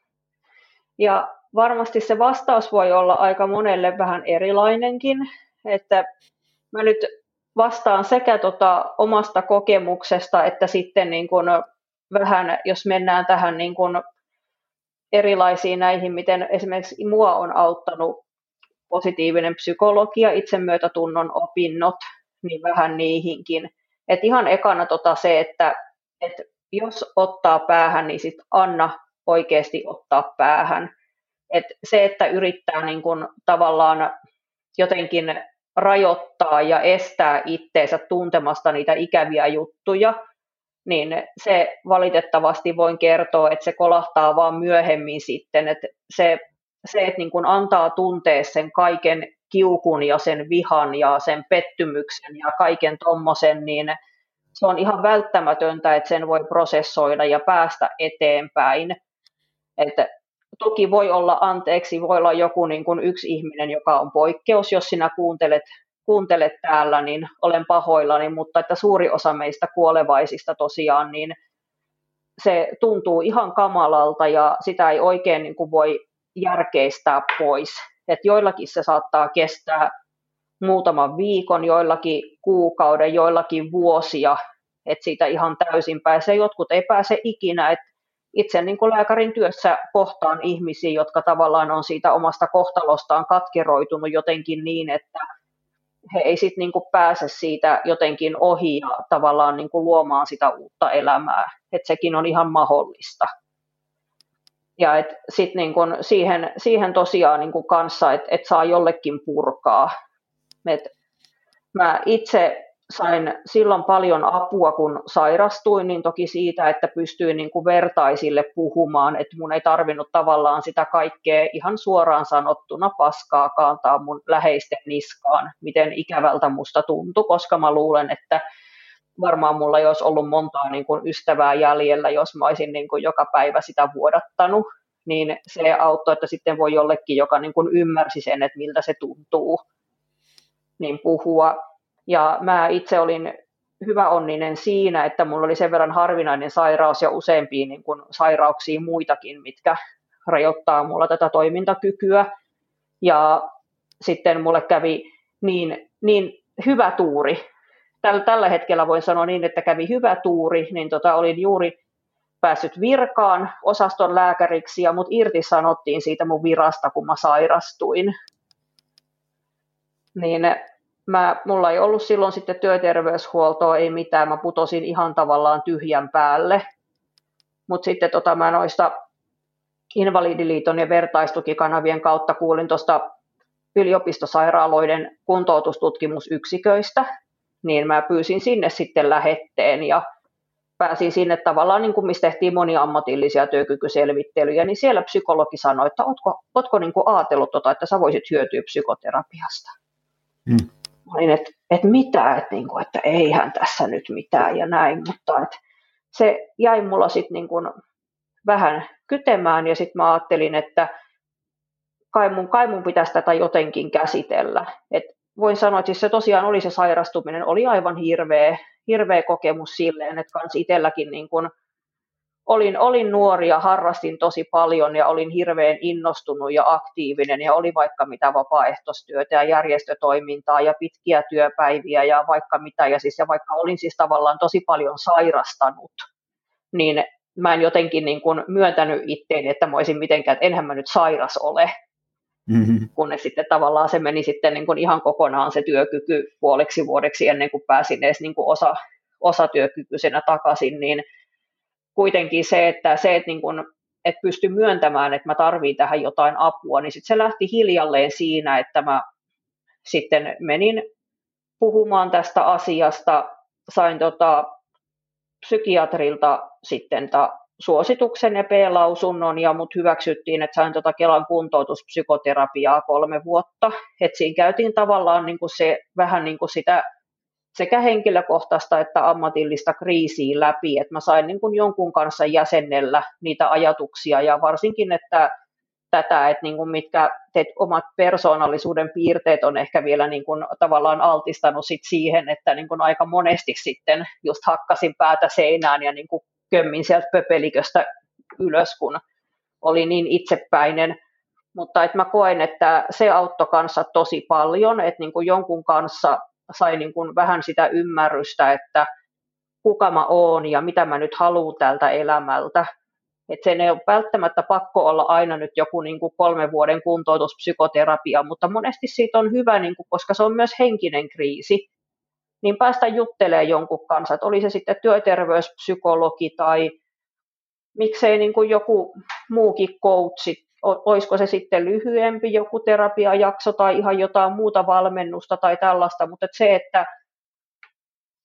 Ja varmasti se vastaus voi olla aika monelle vähän erilainenkin, että mä nyt vastaan sekä tota omasta kokemuksesta, että sitten niin kun vähän, jos mennään tähän niin kun erilaisiin näihin, miten esimerkiksi mua on auttanut positiivinen psykologia, itsemyötätunnon opinnot, niin vähän niihinkin. Et ihan ekana tota se, että et jos ottaa päähän, niin sit anna oikeasti ottaa päähän. Et se, että yrittää niin kun tavallaan jotenkin rajoittaa ja estää itteensä tuntemasta niitä ikäviä juttuja, niin se valitettavasti voin kertoa, että se kolahtaa vaan myöhemmin sitten, että se se, että niin kuin antaa tuntea sen kaiken kiukun ja sen vihan ja sen pettymyksen ja kaiken tommosen, niin se on ihan välttämätöntä, että sen voi prosessoida ja päästä eteenpäin. Että toki voi olla anteeksi, voi olla joku niin kuin yksi ihminen, joka on poikkeus, jos sinä kuuntelet, kuuntelet täällä, niin olen pahoillani, mutta että suuri osa meistä kuolevaisista tosiaan, niin se tuntuu ihan kamalalta ja sitä ei oikein niin kuin voi järkeistää pois. Et joillakin se saattaa kestää muutaman viikon, joillakin kuukauden, joillakin vuosia, että siitä ihan täysin pääsee. Jotkut ei pääse ikinä, että itse niin kuin lääkärin työssä kohtaan ihmisiä, jotka tavallaan on siitä omasta kohtalostaan katkeroitunut jotenkin niin, että he ei sitten niin kuin pääse siitä jotenkin ohi ja tavallaan niin kuin luomaan sitä uutta elämää. Että sekin on ihan mahdollista. Ja et sit niin kun siihen, siihen tosiaan niin kun kanssa, että et saa jollekin purkaa. Et mä itse sain silloin paljon apua, kun sairastuin, niin toki siitä, että pystyin niin kuin vertaisille puhumaan, että mun ei tarvinnut tavallaan sitä kaikkea ihan suoraan sanottuna paskaa kantaa mun läheisten niskaan, miten ikävältä musta tuntui, koska mä luulen, että varmaan mulla ei olisi ollut montaa niin kuin ystävää jäljellä, jos mä olisin niin kuin joka päivä sitä vuodattanut, niin se auttoi, että sitten voi jollekin, joka niin kuin ymmärsi sen, että miltä se tuntuu, niin puhua. Ja mä itse olin hyvä onninen siinä, että mulla oli sen verran harvinainen sairaus ja useampia niin kuin sairauksia muitakin, mitkä rajoittaa mulla tätä toimintakykyä. Ja sitten mulle kävi niin, niin hyvä tuuri, tällä, tällä hetkellä voin sanoa niin, että kävi hyvä tuuri, niin tota, olin juuri päässyt virkaan osaston lääkäriksi ja mut irtisanottiin siitä mun virasta, kun mä sairastuin. Niin mä, mulla ei ollut silloin sitten työterveyshuoltoa, ei mitään, mä putosin ihan tavallaan tyhjän päälle. Mutta sitten tota, mä noista Invalidiliiton ja vertaistukikanavien kautta kuulin tuosta yliopistosairaaloiden kuntoutustutkimusyksiköistä, niin mä pyysin sinne sitten lähetteen ja pääsin sinne tavallaan, niin kuin missä tehtiin moniammatillisia työkykyselvittelyjä, niin siellä psykologi sanoi, että ootko, ootko niin kuin ajatellut tota, että sä voisit hyötyä psykoterapiasta. Hmm. Olin, että, että mitä, että, niin kuin, että eihän tässä nyt mitään ja näin, mutta että se jäi mulla sitten niin kuin vähän kytemään ja sitten mä ajattelin, että kai mun, kai mun pitäisi tätä jotenkin käsitellä. Et voin sanoa, että siis se tosiaan oli se sairastuminen, oli aivan hirveä, hirveä kokemus silleen, että kans itselläkin niin kun olin, olin nuori ja harrastin tosi paljon ja olin hirveän innostunut ja aktiivinen ja oli vaikka mitä vapaaehtoistyötä ja järjestötoimintaa ja pitkiä työpäiviä ja vaikka mitä. Ja, siis, ja vaikka olin siis tavallaan tosi paljon sairastanut, niin mä en jotenkin niin kuin myöntänyt itteeni, että mä olisin mitenkään, että enhän mä nyt sairas ole, Mm-hmm. Kunnes sitten tavallaan se meni sitten niin kuin ihan kokonaan se työkyky puoleksi vuodeksi ennen kuin pääsin edes niin kuin osa, osatyökykyisenä takaisin, niin kuitenkin se, että, se, että, niin kuin, että pysty myöntämään, että mä tarviin tähän jotain apua, niin sitten se lähti hiljalleen siinä, että mä sitten menin puhumaan tästä asiasta, sain tota, psykiatrilta sitten ta, suosituksen ja B-lausunnon ja mut hyväksyttiin, että sain tota Kelan kuntoutuspsykoterapiaa kolme vuotta. Et siinä käytiin tavallaan niin kuin se, vähän niin kuin sitä sekä henkilökohtaista että ammatillista kriisiä läpi, että mä sain niin kuin jonkun kanssa jäsennellä niitä ajatuksia ja varsinkin, että tätä, että niin kuin mitkä teet omat persoonallisuuden piirteet on ehkä vielä niin kuin tavallaan altistanut sit siihen, että niin kuin aika monesti sitten just hakkasin päätä seinään ja niin kuin kömmin sieltä pöpeliköstä ylös, kun oli niin itsepäinen. Mutta että mä koen, että se auttoi kanssa tosi paljon, että niin kuin jonkun kanssa sai niin kuin vähän sitä ymmärrystä, että kuka mä oon ja mitä mä nyt haluan tältä elämältä. Että sen ei ole välttämättä pakko olla aina nyt joku niin kuin kolmen vuoden kuntoutuspsykoterapia, mutta monesti siitä on hyvä, niin kuin, koska se on myös henkinen kriisi niin päästä juttelemaan jonkun kanssa, että oli se sitten työterveyspsykologi tai miksei niin kuin joku muukin coachi, olisiko se sitten lyhyempi joku terapiajakso tai ihan jotain muuta valmennusta tai tällaista, mutta että se, että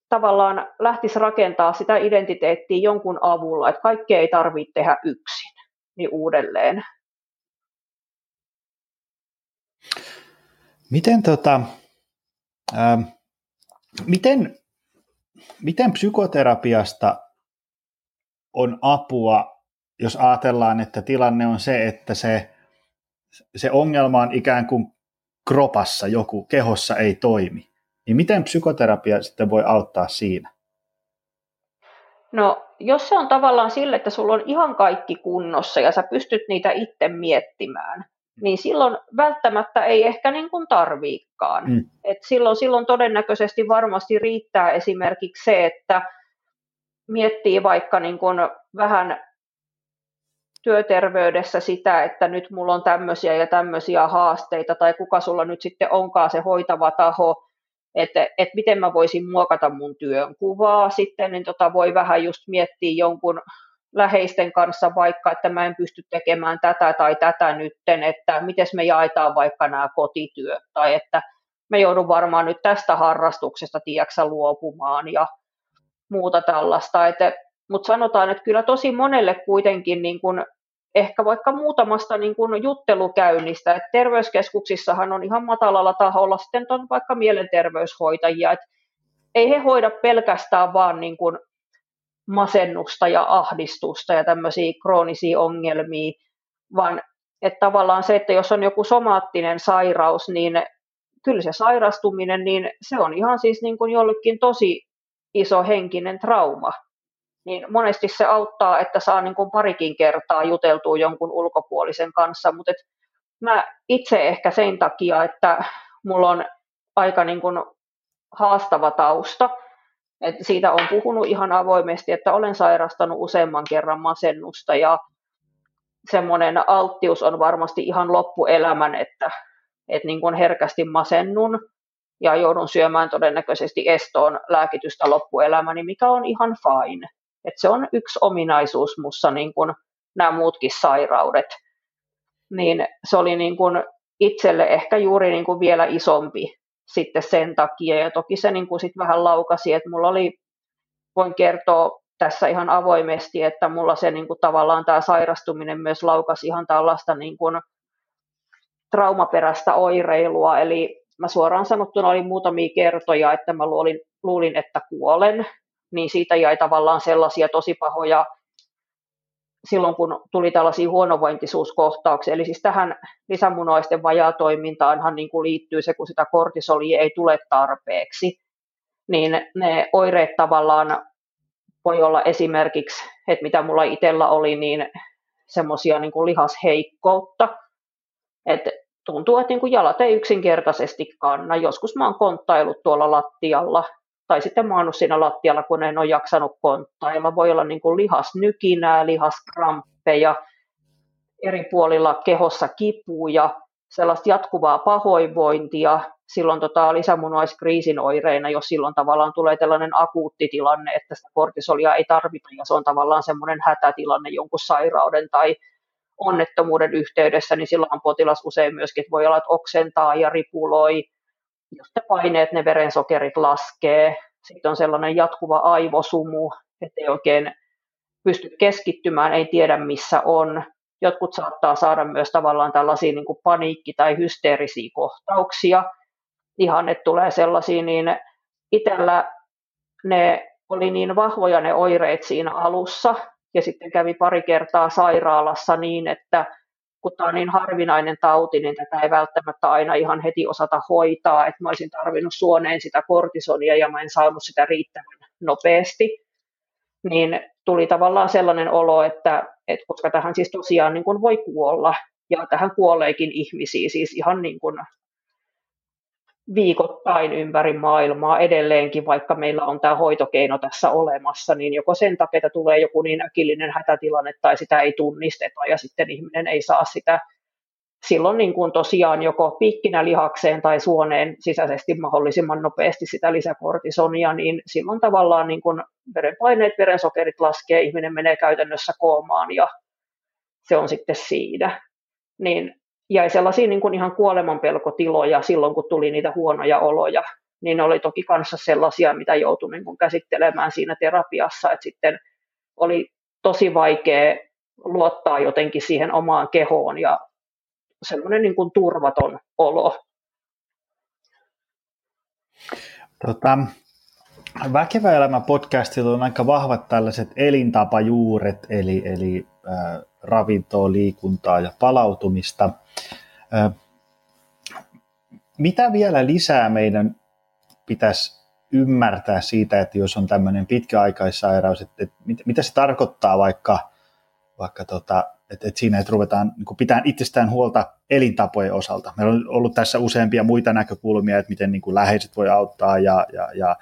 tavallaan lähtisi rakentaa sitä identiteettiä jonkun avulla, että kaikkea ei tarvitse tehdä yksin, niin uudelleen. Miten tota, ähm, Miten miten psykoterapiasta on apua, jos ajatellaan, että tilanne on se, että se, se ongelma on ikään kuin kropassa, joku kehossa ei toimi, niin miten psykoterapia sitten voi auttaa siinä? No, jos se on tavallaan sille, että sulla on ihan kaikki kunnossa ja sä pystyt niitä itse miettimään, niin silloin välttämättä ei ehkä niin kuin tarviikaan. Mm. Et silloin, silloin todennäköisesti varmasti riittää esimerkiksi se, että miettii vaikka niin kuin vähän työterveydessä sitä, että nyt mulla on tämmöisiä ja tämmöisiä haasteita, tai kuka sulla nyt sitten onkaan se hoitava taho, että, että miten mä voisin muokata mun työn kuvaa sitten, niin tota voi vähän just miettiä jonkun läheisten kanssa vaikka, että mä en pysty tekemään tätä tai tätä nytten, että miten me jaetaan vaikka nämä kotityöt, tai että me joudun varmaan nyt tästä harrastuksesta, tiedäksä, luopumaan ja muuta tällaista. Mutta sanotaan, että kyllä tosi monelle kuitenkin niin kun ehkä vaikka muutamasta niin kun juttelukäynnistä, että terveyskeskuksissahan on ihan matalalla taholla sitten on vaikka mielenterveyshoitajia, että ei he hoida pelkästään vaan niin kun masennusta ja ahdistusta ja tämmöisiä kroonisia ongelmia, vaan että tavallaan se, että jos on joku somaattinen sairaus, niin kyllä se sairastuminen, niin se on ihan siis niin kuin jollekin tosi iso henkinen trauma. Niin monesti se auttaa, että saa niin kuin parikin kertaa juteltua jonkun ulkopuolisen kanssa, mutta et mä itse ehkä sen takia, että mulla on aika niin kuin haastava tausta, et siitä on puhunut ihan avoimesti, että olen sairastanut useamman kerran masennusta ja semmoinen alttius on varmasti ihan loppuelämän, että, että niin kuin herkästi masennun ja joudun syömään todennäköisesti estoon lääkitystä loppuelämäni, mikä on ihan fine. Et se on yksi ominaisuus mussa, niin kuin nämä muutkin sairaudet. Niin se oli niin kuin itselle ehkä juuri niin kuin vielä isompi sitten sen takia. Ja toki se niin kuin sit vähän laukasi, että mulla oli, voin kertoa tässä ihan avoimesti, että mulla se niin kuin tavallaan tämä sairastuminen myös laukasi ihan tällaista niin kuin traumaperäistä oireilua, eli mä suoraan sanottuna olin muutamia kertoja, että mä luulin, luulin, että kuolen, niin siitä jäi tavallaan sellaisia tosi pahoja silloin, kun tuli tällaisia huonovointisuuskohtauksia. Eli siis tähän lisämunoisten vajaatoimintaanhan niin kuin liittyy se, kun sitä kortisolia ei tule tarpeeksi, niin ne oireet tavallaan voi olla esimerkiksi, että mitä mulla itsellä oli, niin semmoisia niin lihasheikkoutta, että tuntuu, että niin kuin jalat ei yksinkertaisesti kanna. Joskus mä oon konttailut tuolla lattialla tai sitten maannut siinä lattialla, kun en ole jaksanut konttailla. Voi olla niin kuin lihasnykinää, lihaskramppeja, eri puolilla kehossa kipuja, sellaista jatkuvaa pahoinvointia, silloin tota lisämunuaiskriisin oireina, jos silloin tavallaan tulee tällainen akuutti tilanne, että sitä kortisolia ei tarvita ja se on tavallaan semmoinen hätätilanne jonkun sairauden tai onnettomuuden yhteydessä, niin silloin potilas usein myöskin voi olla, että oksentaa ja ripuloi, jos ne paineet, ne verensokerit laskee, sitten on sellainen jatkuva aivosumu, että ei oikein pysty keskittymään, ei tiedä missä on. Jotkut saattaa saada myös tavallaan tällaisia niin kuin paniikki- tai hysteerisiä kohtauksia. Ihan, että tulee sellaisia, niin itsellä ne oli niin vahvoja ne oireet siinä alussa, ja sitten kävi pari kertaa sairaalassa niin, että kun tämä on niin harvinainen tauti, niin tätä ei välttämättä aina ihan heti osata hoitaa, että mä olisin tarvinnut suoneen sitä kortisonia ja mä en saanut sitä riittävän nopeasti, niin tuli tavallaan sellainen olo, että, että koska tähän siis tosiaan niin kuin voi kuolla, ja tähän kuoleekin ihmisiä, siis ihan niin kuin viikoittain ympäri maailmaa edelleenkin, vaikka meillä on tämä hoitokeino tässä olemassa, niin joko sen takia, tulee joku niin äkillinen hätätilanne tai sitä ei tunnisteta ja sitten ihminen ei saa sitä silloin niin kuin tosiaan joko piikkinä lihakseen tai suoneen sisäisesti mahdollisimman nopeasti sitä lisäkortisonia, niin silloin tavallaan niin kuin verenpaineet, verensokerit laskee, ihminen menee käytännössä koomaan ja se on sitten siinä. Niin jäi sellaisia niin kuin ihan kuolemanpelkotiloja silloin, kun tuli niitä huonoja oloja, niin ne oli toki kanssa sellaisia, mitä joutui niin kuin käsittelemään siinä terapiassa, että sitten oli tosi vaikea luottaa jotenkin siihen omaan kehoon ja semmoinen niin kuin turvaton olo. Tota, Väkevä elämä podcastilla on aika vahvat tällaiset elintapajuuret, eli, eli äh, ravintoa, liikuntaa ja palautumista. Mitä vielä lisää meidän pitäisi ymmärtää siitä, että jos on tämmöinen pitkäaikaissairaus, että, että mit, mitä se tarkoittaa vaikka, vaikka tota, että, että siinä, että ruvetaan niin pitämään itsestään huolta elintapojen osalta. Meillä on ollut tässä useampia muita näkökulmia, että miten niin kuin läheiset voi auttaa ja, ja, ja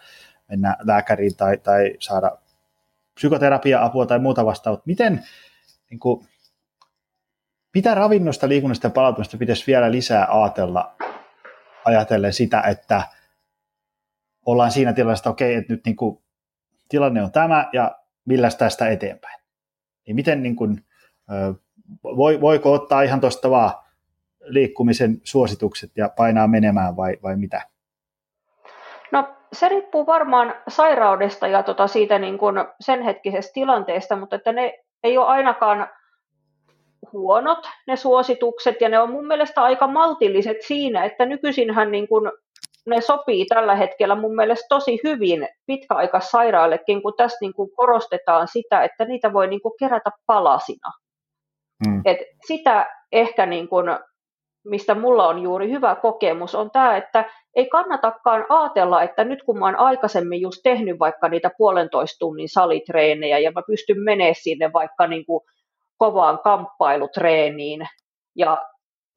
mennä lääkäriin tai, tai saada psykoterapia-apua tai muuta vastaavaa. Miten, niin kuin, mitä ravinnosta, liikunnasta ja palautumista pitäisi vielä lisää ajatella, ajatellen sitä, että ollaan siinä tilanteessa, että okei, että nyt niin kuin, tilanne on tämä ja millä tästä eteenpäin. Niin miten niin kuin, voi, voiko ottaa ihan tuosta vaan liikkumisen suositukset ja painaa menemään vai, vai mitä? No se riippuu varmaan sairaudesta ja tota siitä niin kuin sen hetkisestä tilanteesta, mutta että ne ei ole ainakaan huonot ne suositukset ja ne on mun mielestä aika maltilliset siinä, että nykyisinhän niin kuin ne sopii tällä hetkellä mun mielestä tosi hyvin pitkäaikaissairaillekin, kun tässä niin kuin korostetaan sitä, että niitä voi niin kuin kerätä palasina. Mm. Et sitä ehkä niin kuin mistä mulla on juuri hyvä kokemus, on tämä, että ei kannatakaan ajatella, että nyt kun mä oon aikaisemmin just tehnyt vaikka niitä puolentoista tunnin salitreenejä ja mä pystyn menemään sinne vaikka niin kuin kovaan kamppailutreeniin ja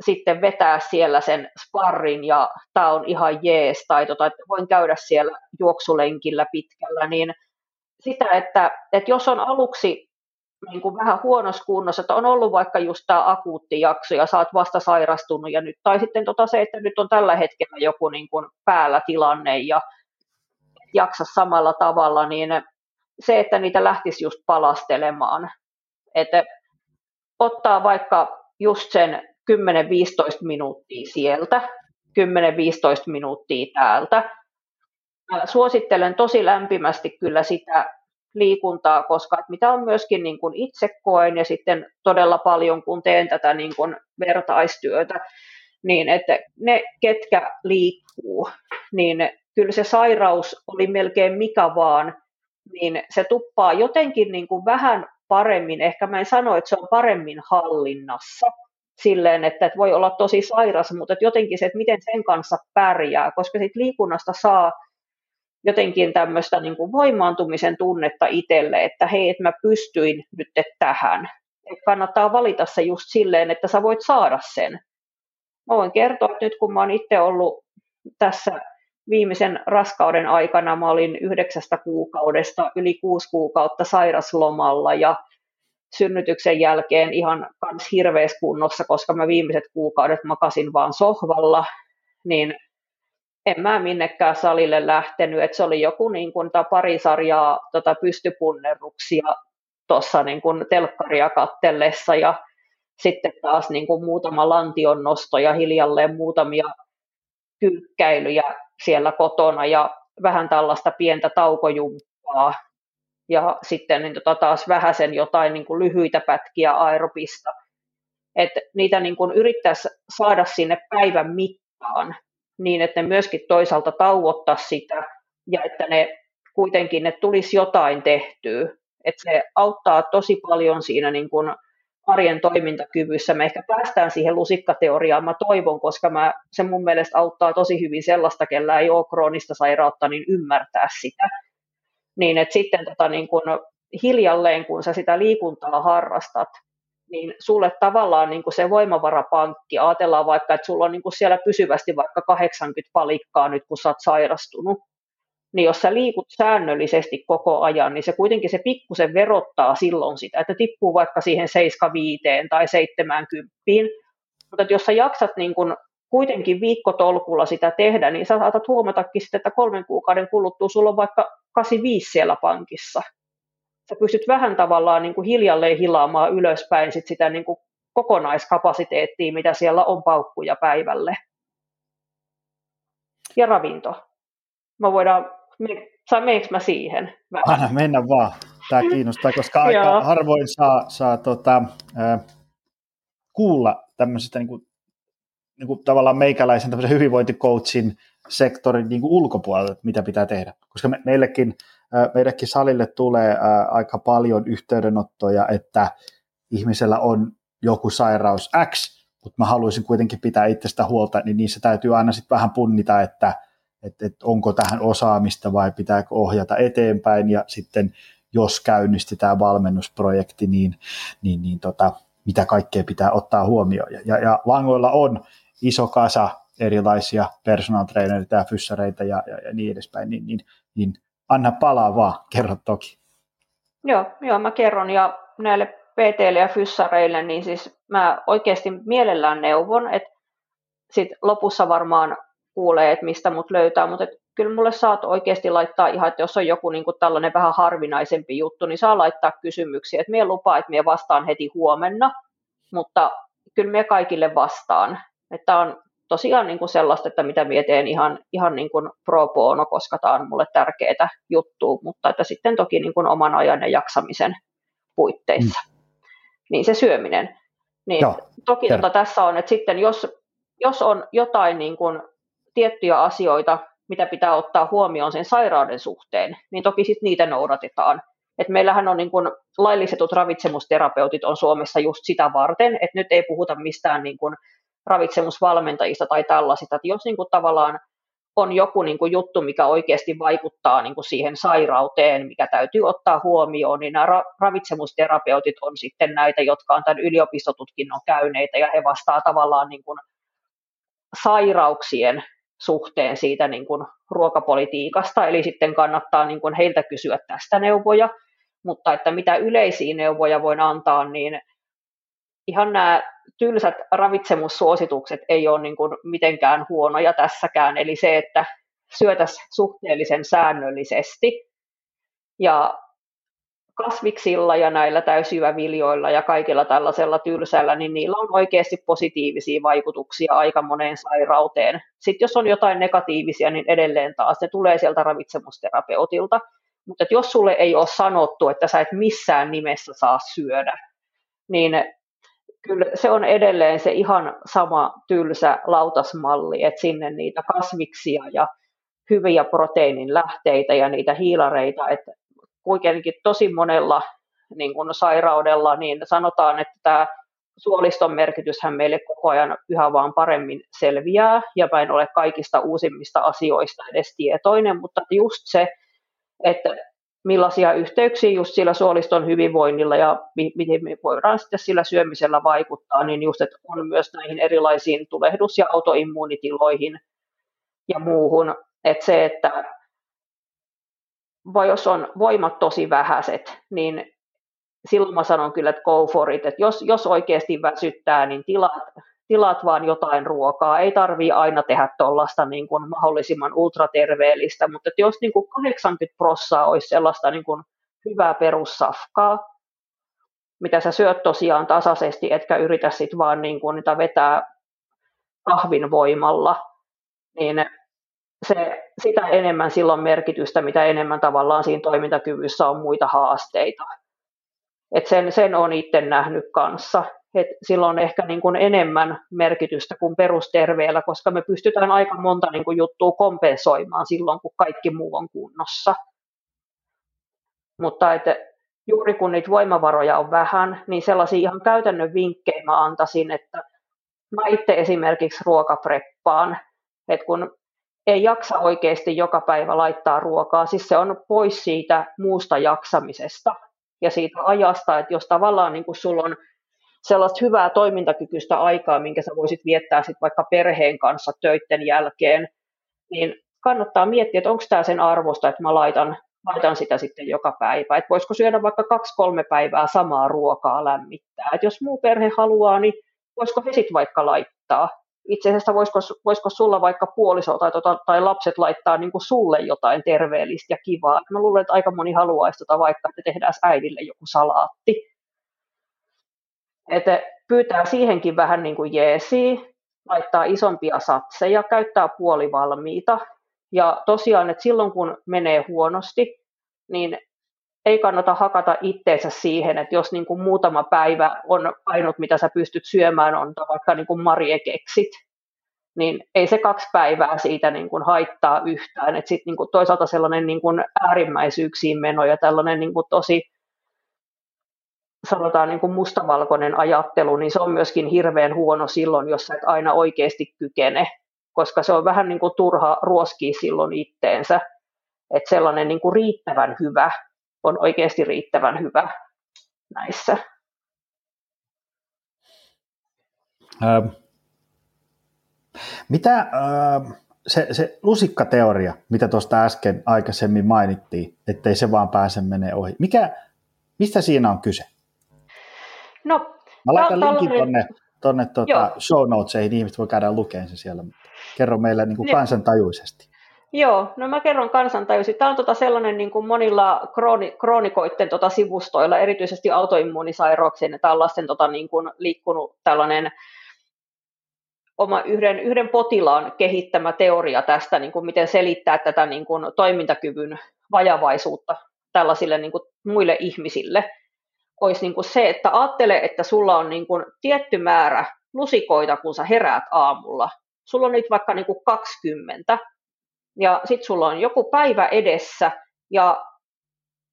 sitten vetää siellä sen sparrin ja tämä on ihan jees, tai tota, että voin käydä siellä juoksulenkillä pitkällä, niin sitä, että, että jos on aluksi niin kuin vähän huonossa kunnossa, että on ollut vaikka just tämä akuutti jakso ja oot vasta sairastunut ja nyt, tai sitten tota se, että nyt on tällä hetkellä joku niin kuin päällä tilanne ja jaksa samalla tavalla, niin se, että niitä lähtisi just palastelemaan, että ottaa vaikka just sen 10-15 minuuttia sieltä, 10-15 minuuttia täältä. Suosittelen tosi lämpimästi kyllä sitä liikuntaa, koska mitä on myöskin niin kuin itse koen ja sitten todella paljon, kun teen tätä niin kuin vertaistyötä, niin että ne, ketkä liikkuu, niin kyllä se sairaus oli melkein mikä vaan, niin se tuppaa jotenkin niin kuin vähän paremmin, ehkä mä en sano, että se on paremmin hallinnassa, silleen, että, että voi olla tosi sairas, mutta että jotenkin se, että miten sen kanssa pärjää, koska siitä liikunnasta saa jotenkin tämmöistä niin kuin voimaantumisen tunnetta itselle, että hei, että mä pystyin nyt tähän. Et kannattaa valita se just silleen, että sä voit saada sen. Mä voin kertoa, että nyt kun mä oon itse ollut tässä viimeisen raskauden aikana, mä olin yhdeksästä kuukaudesta yli kuusi kuukautta sairaslomalla ja synnytyksen jälkeen ihan kans hirveässä kunnossa, koska mä viimeiset kuukaudet makasin vaan sohvalla, niin en mä minnekään salille lähtenyt, että se oli joku niin kuin, pari sarjaa tota, pystypunnerruksia tuossa niin kuin, telkkaria kattellessa ja sitten taas niin kuin, muutama lantion nosto ja hiljalleen muutamia kyykkäilyjä siellä kotona ja vähän tällaista pientä taukojumppaa ja sitten niin tota, taas sen jotain niin kuin, lyhyitä pätkiä aeropista. että niitä niin kuin, yrittäisi saada sinne päivän mittaan, niin, että ne myöskin toisaalta tauottaa sitä ja että ne kuitenkin ne tulisi jotain tehtyä. Että se auttaa tosi paljon siinä niin kuin arjen toimintakyvyssä. Me ehkä päästään siihen lusikkateoriaan, mä toivon, koska mä, se mun mielestä auttaa tosi hyvin sellaista, kellä ei ole kroonista sairautta, niin ymmärtää sitä. Niin että sitten tota niin kun hiljalleen, kun sä sitä liikuntaa harrastat, niin sulle tavallaan niin kuin se voimavarapankki, ajatellaan vaikka, että sulla on niin kuin siellä pysyvästi vaikka 80 palikkaa nyt, kun sä oot sairastunut, niin jos sä liikut säännöllisesti koko ajan, niin se kuitenkin se pikkusen verottaa silloin sitä, että tippuu vaikka siihen 75 tai 70, mutta jos sä jaksat niin kuin kuitenkin viikkotolkulla sitä tehdä, niin sä saatat huomatakin sitten, että kolmen kuukauden kuluttua sulla on vaikka 85 siellä pankissa – sä pystyt vähän tavallaan niin kuin hiljalleen hilaamaan ylöspäin sit sitä niin kuin kokonaiskapasiteettia, mitä siellä on paukkuja päivälle. Ja ravinto. Mä voidaan, meneekö mä siihen? Vähän? Anna mennä vaan. Tämä kiinnostaa, koska aika harvoin saa, saa tota, äh, kuulla tämmöisestä niin kuin, niin kuin tavallaan meikäläisen tämmöisen hyvinvointikoutsin sektorin niin kuin ulkopuolelle, että mitä pitää tehdä. Koska me, meillekin, meillekin salille tulee aika paljon yhteydenottoja, että ihmisellä on joku sairaus X, mutta mä haluaisin kuitenkin pitää itsestä huolta, niin niissä täytyy aina sitten vähän punnita, että että, että onko tähän osaamista vai pitääkö ohjata eteenpäin ja sitten jos käynnistetään valmennusprojekti, niin, niin, niin tota, mitä kaikkea pitää ottaa huomioon. Ja, ja langoilla on iso kasa erilaisia personal trainereita ja fyssareita ja, ja, ja niin edespäin, niin, niin, niin anna palaa vaan, kerro toki. Joo, joo, mä kerron ja näille PTille ja fyssareille, niin siis mä oikeasti mielellään neuvon, että sit lopussa varmaan kuulee, että mistä mut löytää, mutta et kyllä mulle saat oikeasti laittaa ihan, että jos on joku niin kuin tällainen vähän harvinaisempi juttu, niin saa laittaa kysymyksiä, että minä lupaa, että minä vastaan heti huomenna, mutta kyllä minä kaikille vastaan. Että on tosiaan niin kuin sellaista, että mitä minä teen ihan, ihan niin kuin pro bono, koska tämä on mulle tärkeää juttua, mutta että sitten toki niin kuin oman ajan ja jaksamisen puitteissa. Mm. Niin se syöminen. Niin Joo, toki tota tässä on, että sitten jos, jos on jotain niin kuin tiettyjä asioita, mitä pitää ottaa huomioon sen sairauden suhteen, niin toki sitten niitä noudatetaan. Et meillähän on niin kun, laillisetut ravitsemusterapeutit on Suomessa just sitä varten, että nyt ei puhuta mistään niin kun, ravitsemusvalmentajista tai tällaisista, että jos niin kun, tavallaan on joku niin kuin, juttu, mikä oikeasti vaikuttaa niin kuin, siihen sairauteen, mikä täytyy ottaa huomioon, niin nämä ra- ravitsemusterapeutit on sitten näitä, jotka on tämän yliopistotutkinnon käyneitä, ja he vastaa tavallaan niin kuin, sairauksien suhteen siitä niin kuin ruokapolitiikasta, eli sitten kannattaa niin kuin heiltä kysyä tästä neuvoja, mutta että mitä yleisiä neuvoja voin antaa, niin ihan nämä tylsät ravitsemussuositukset ei ole niin kuin mitenkään huonoja tässäkään, eli se, että syötäisiin suhteellisen säännöllisesti ja kasviksilla ja näillä täysyväviljoilla ja kaikilla tällaisella tylsällä, niin niillä on oikeasti positiivisia vaikutuksia aika moneen sairauteen. Sitten jos on jotain negatiivisia, niin edelleen taas ne tulee sieltä ravitsemusterapeutilta. Mutta jos sulle ei ole sanottu, että sä et missään nimessä saa syödä, niin kyllä se on edelleen se ihan sama tylsä lautasmalli, että sinne niitä kasviksia ja hyviä proteiinin lähteitä ja niitä hiilareita, että kuitenkin tosi monella niin kuin sairaudella, niin sanotaan, että tämä suoliston merkityshän meille koko ajan yhä vaan paremmin selviää, ja mä en ole kaikista uusimmista asioista edes tietoinen, mutta just se, että millaisia yhteyksiä just sillä suoliston hyvinvoinnilla ja miten me voidaan sitten sillä syömisellä vaikuttaa, niin just, että on myös näihin erilaisiin tulehdus- ja autoimmuunitiloihin ja muuhun, että se, että vai jos on voimat tosi vähäiset, niin silloin mä sanon kyllä, että go for it. Että jos, jos oikeasti väsyttää, niin tilaat, tilaat vaan jotain ruokaa. Ei tarvii aina tehdä tuollaista niin kuin mahdollisimman ultraterveellistä, mutta jos niin kuin 80 prossaa olisi sellaista niin kuin hyvää perussafkaa, mitä sä syöt tosiaan tasaisesti, etkä yritä sitten vaan niin kuin niitä vetää kahvin voimalla, niin se, sitä enemmän silloin merkitystä, mitä enemmän tavallaan siinä toimintakyvyssä on muita haasteita. Et sen, sen on itse nähnyt kanssa. Et silloin on ehkä niin kuin enemmän merkitystä kuin perusterveellä, koska me pystytään aika monta niin kuin juttua kompensoimaan silloin, kun kaikki muu on kunnossa. Mutta että juuri kun niitä voimavaroja on vähän, niin sellaisia ihan käytännön vinkkejä mä antaisin, että mä itse esimerkiksi ruokapreppaan, että kun ei jaksa oikeasti joka päivä laittaa ruokaa. Siis se on pois siitä muusta jaksamisesta ja siitä ajasta, että jos tavallaan niin kuin sulla on sellaista hyvää toimintakykyistä aikaa, minkä sä voisit viettää sit vaikka perheen kanssa töiden jälkeen, niin kannattaa miettiä, että onko tämä sen arvosta, että mä laitan, laitan sitä sitten joka päivä. Että voisiko syödä vaikka kaksi-kolme päivää samaa ruokaa lämmittää. Että jos muu perhe haluaa, niin voisiko he sitten vaikka laittaa itse asiassa voisiko, voisiko sulla vaikka puoliso tai, tota, tai lapset laittaa niin kuin sulle jotain terveellistä ja kivaa. Mä luulen, että aika moni haluaisi tota vaikka, että tehdään äidille joku salaatti. Että pyytää siihenkin vähän niin kuin jeesiä, laittaa isompia satseja, käyttää puolivalmiita. Ja tosiaan, että silloin kun menee huonosti, niin ei kannata hakata itteensä siihen, että jos niin kuin muutama päivä on ainut, mitä sä pystyt syömään, on vaikka niin kuin mariekeksit, niin ei se kaksi päivää siitä niin kuin haittaa yhtään. Et sit niin toisaalta sellainen niin kuin äärimmäisyyksiin meno ja tällainen niin kuin tosi sanotaan niin kuin mustavalkoinen ajattelu, niin se on myöskin hirveän huono silloin, jos sä et aina oikeasti kykene, koska se on vähän niin kuin turha ruoskii silloin itteensä. Että sellainen niin kuin riittävän hyvä on oikeasti riittävän hyvä näissä. Ähm. Mitä äh, se, se lusikkateoria, mitä tuosta äsken aikaisemmin mainittiin, ettei se vaan pääse menee ohi. Mikä, mistä siinä on kyse? No, Mä laitan linkin tuonne tonne tuota show notesiin, ihmiset voi käydä lukemaan sen siellä. Kerro meille niin kuin kansantajuisesti. Joo, no mä kerron kansantajuisesti. Tämä on tota sellainen niin kuin monilla krooni, kroonikoiden tota sivustoilla, erityisesti autoimmuunisairauksien ja tällaisten tota, niin kuin liikkunut tällainen oma yhden, yhden potilaan kehittämä teoria tästä, niin kuin miten selittää tätä niin kuin toimintakyvyn vajavaisuutta tällaisille niin kuin muille ihmisille, olisi niin kuin se, että ajattele, että sulla on niin kuin tietty määrä lusikoita, kun sä heräät aamulla. Sulla on niitä vaikka niin kuin 20, ja sitten sulla on joku päivä edessä, ja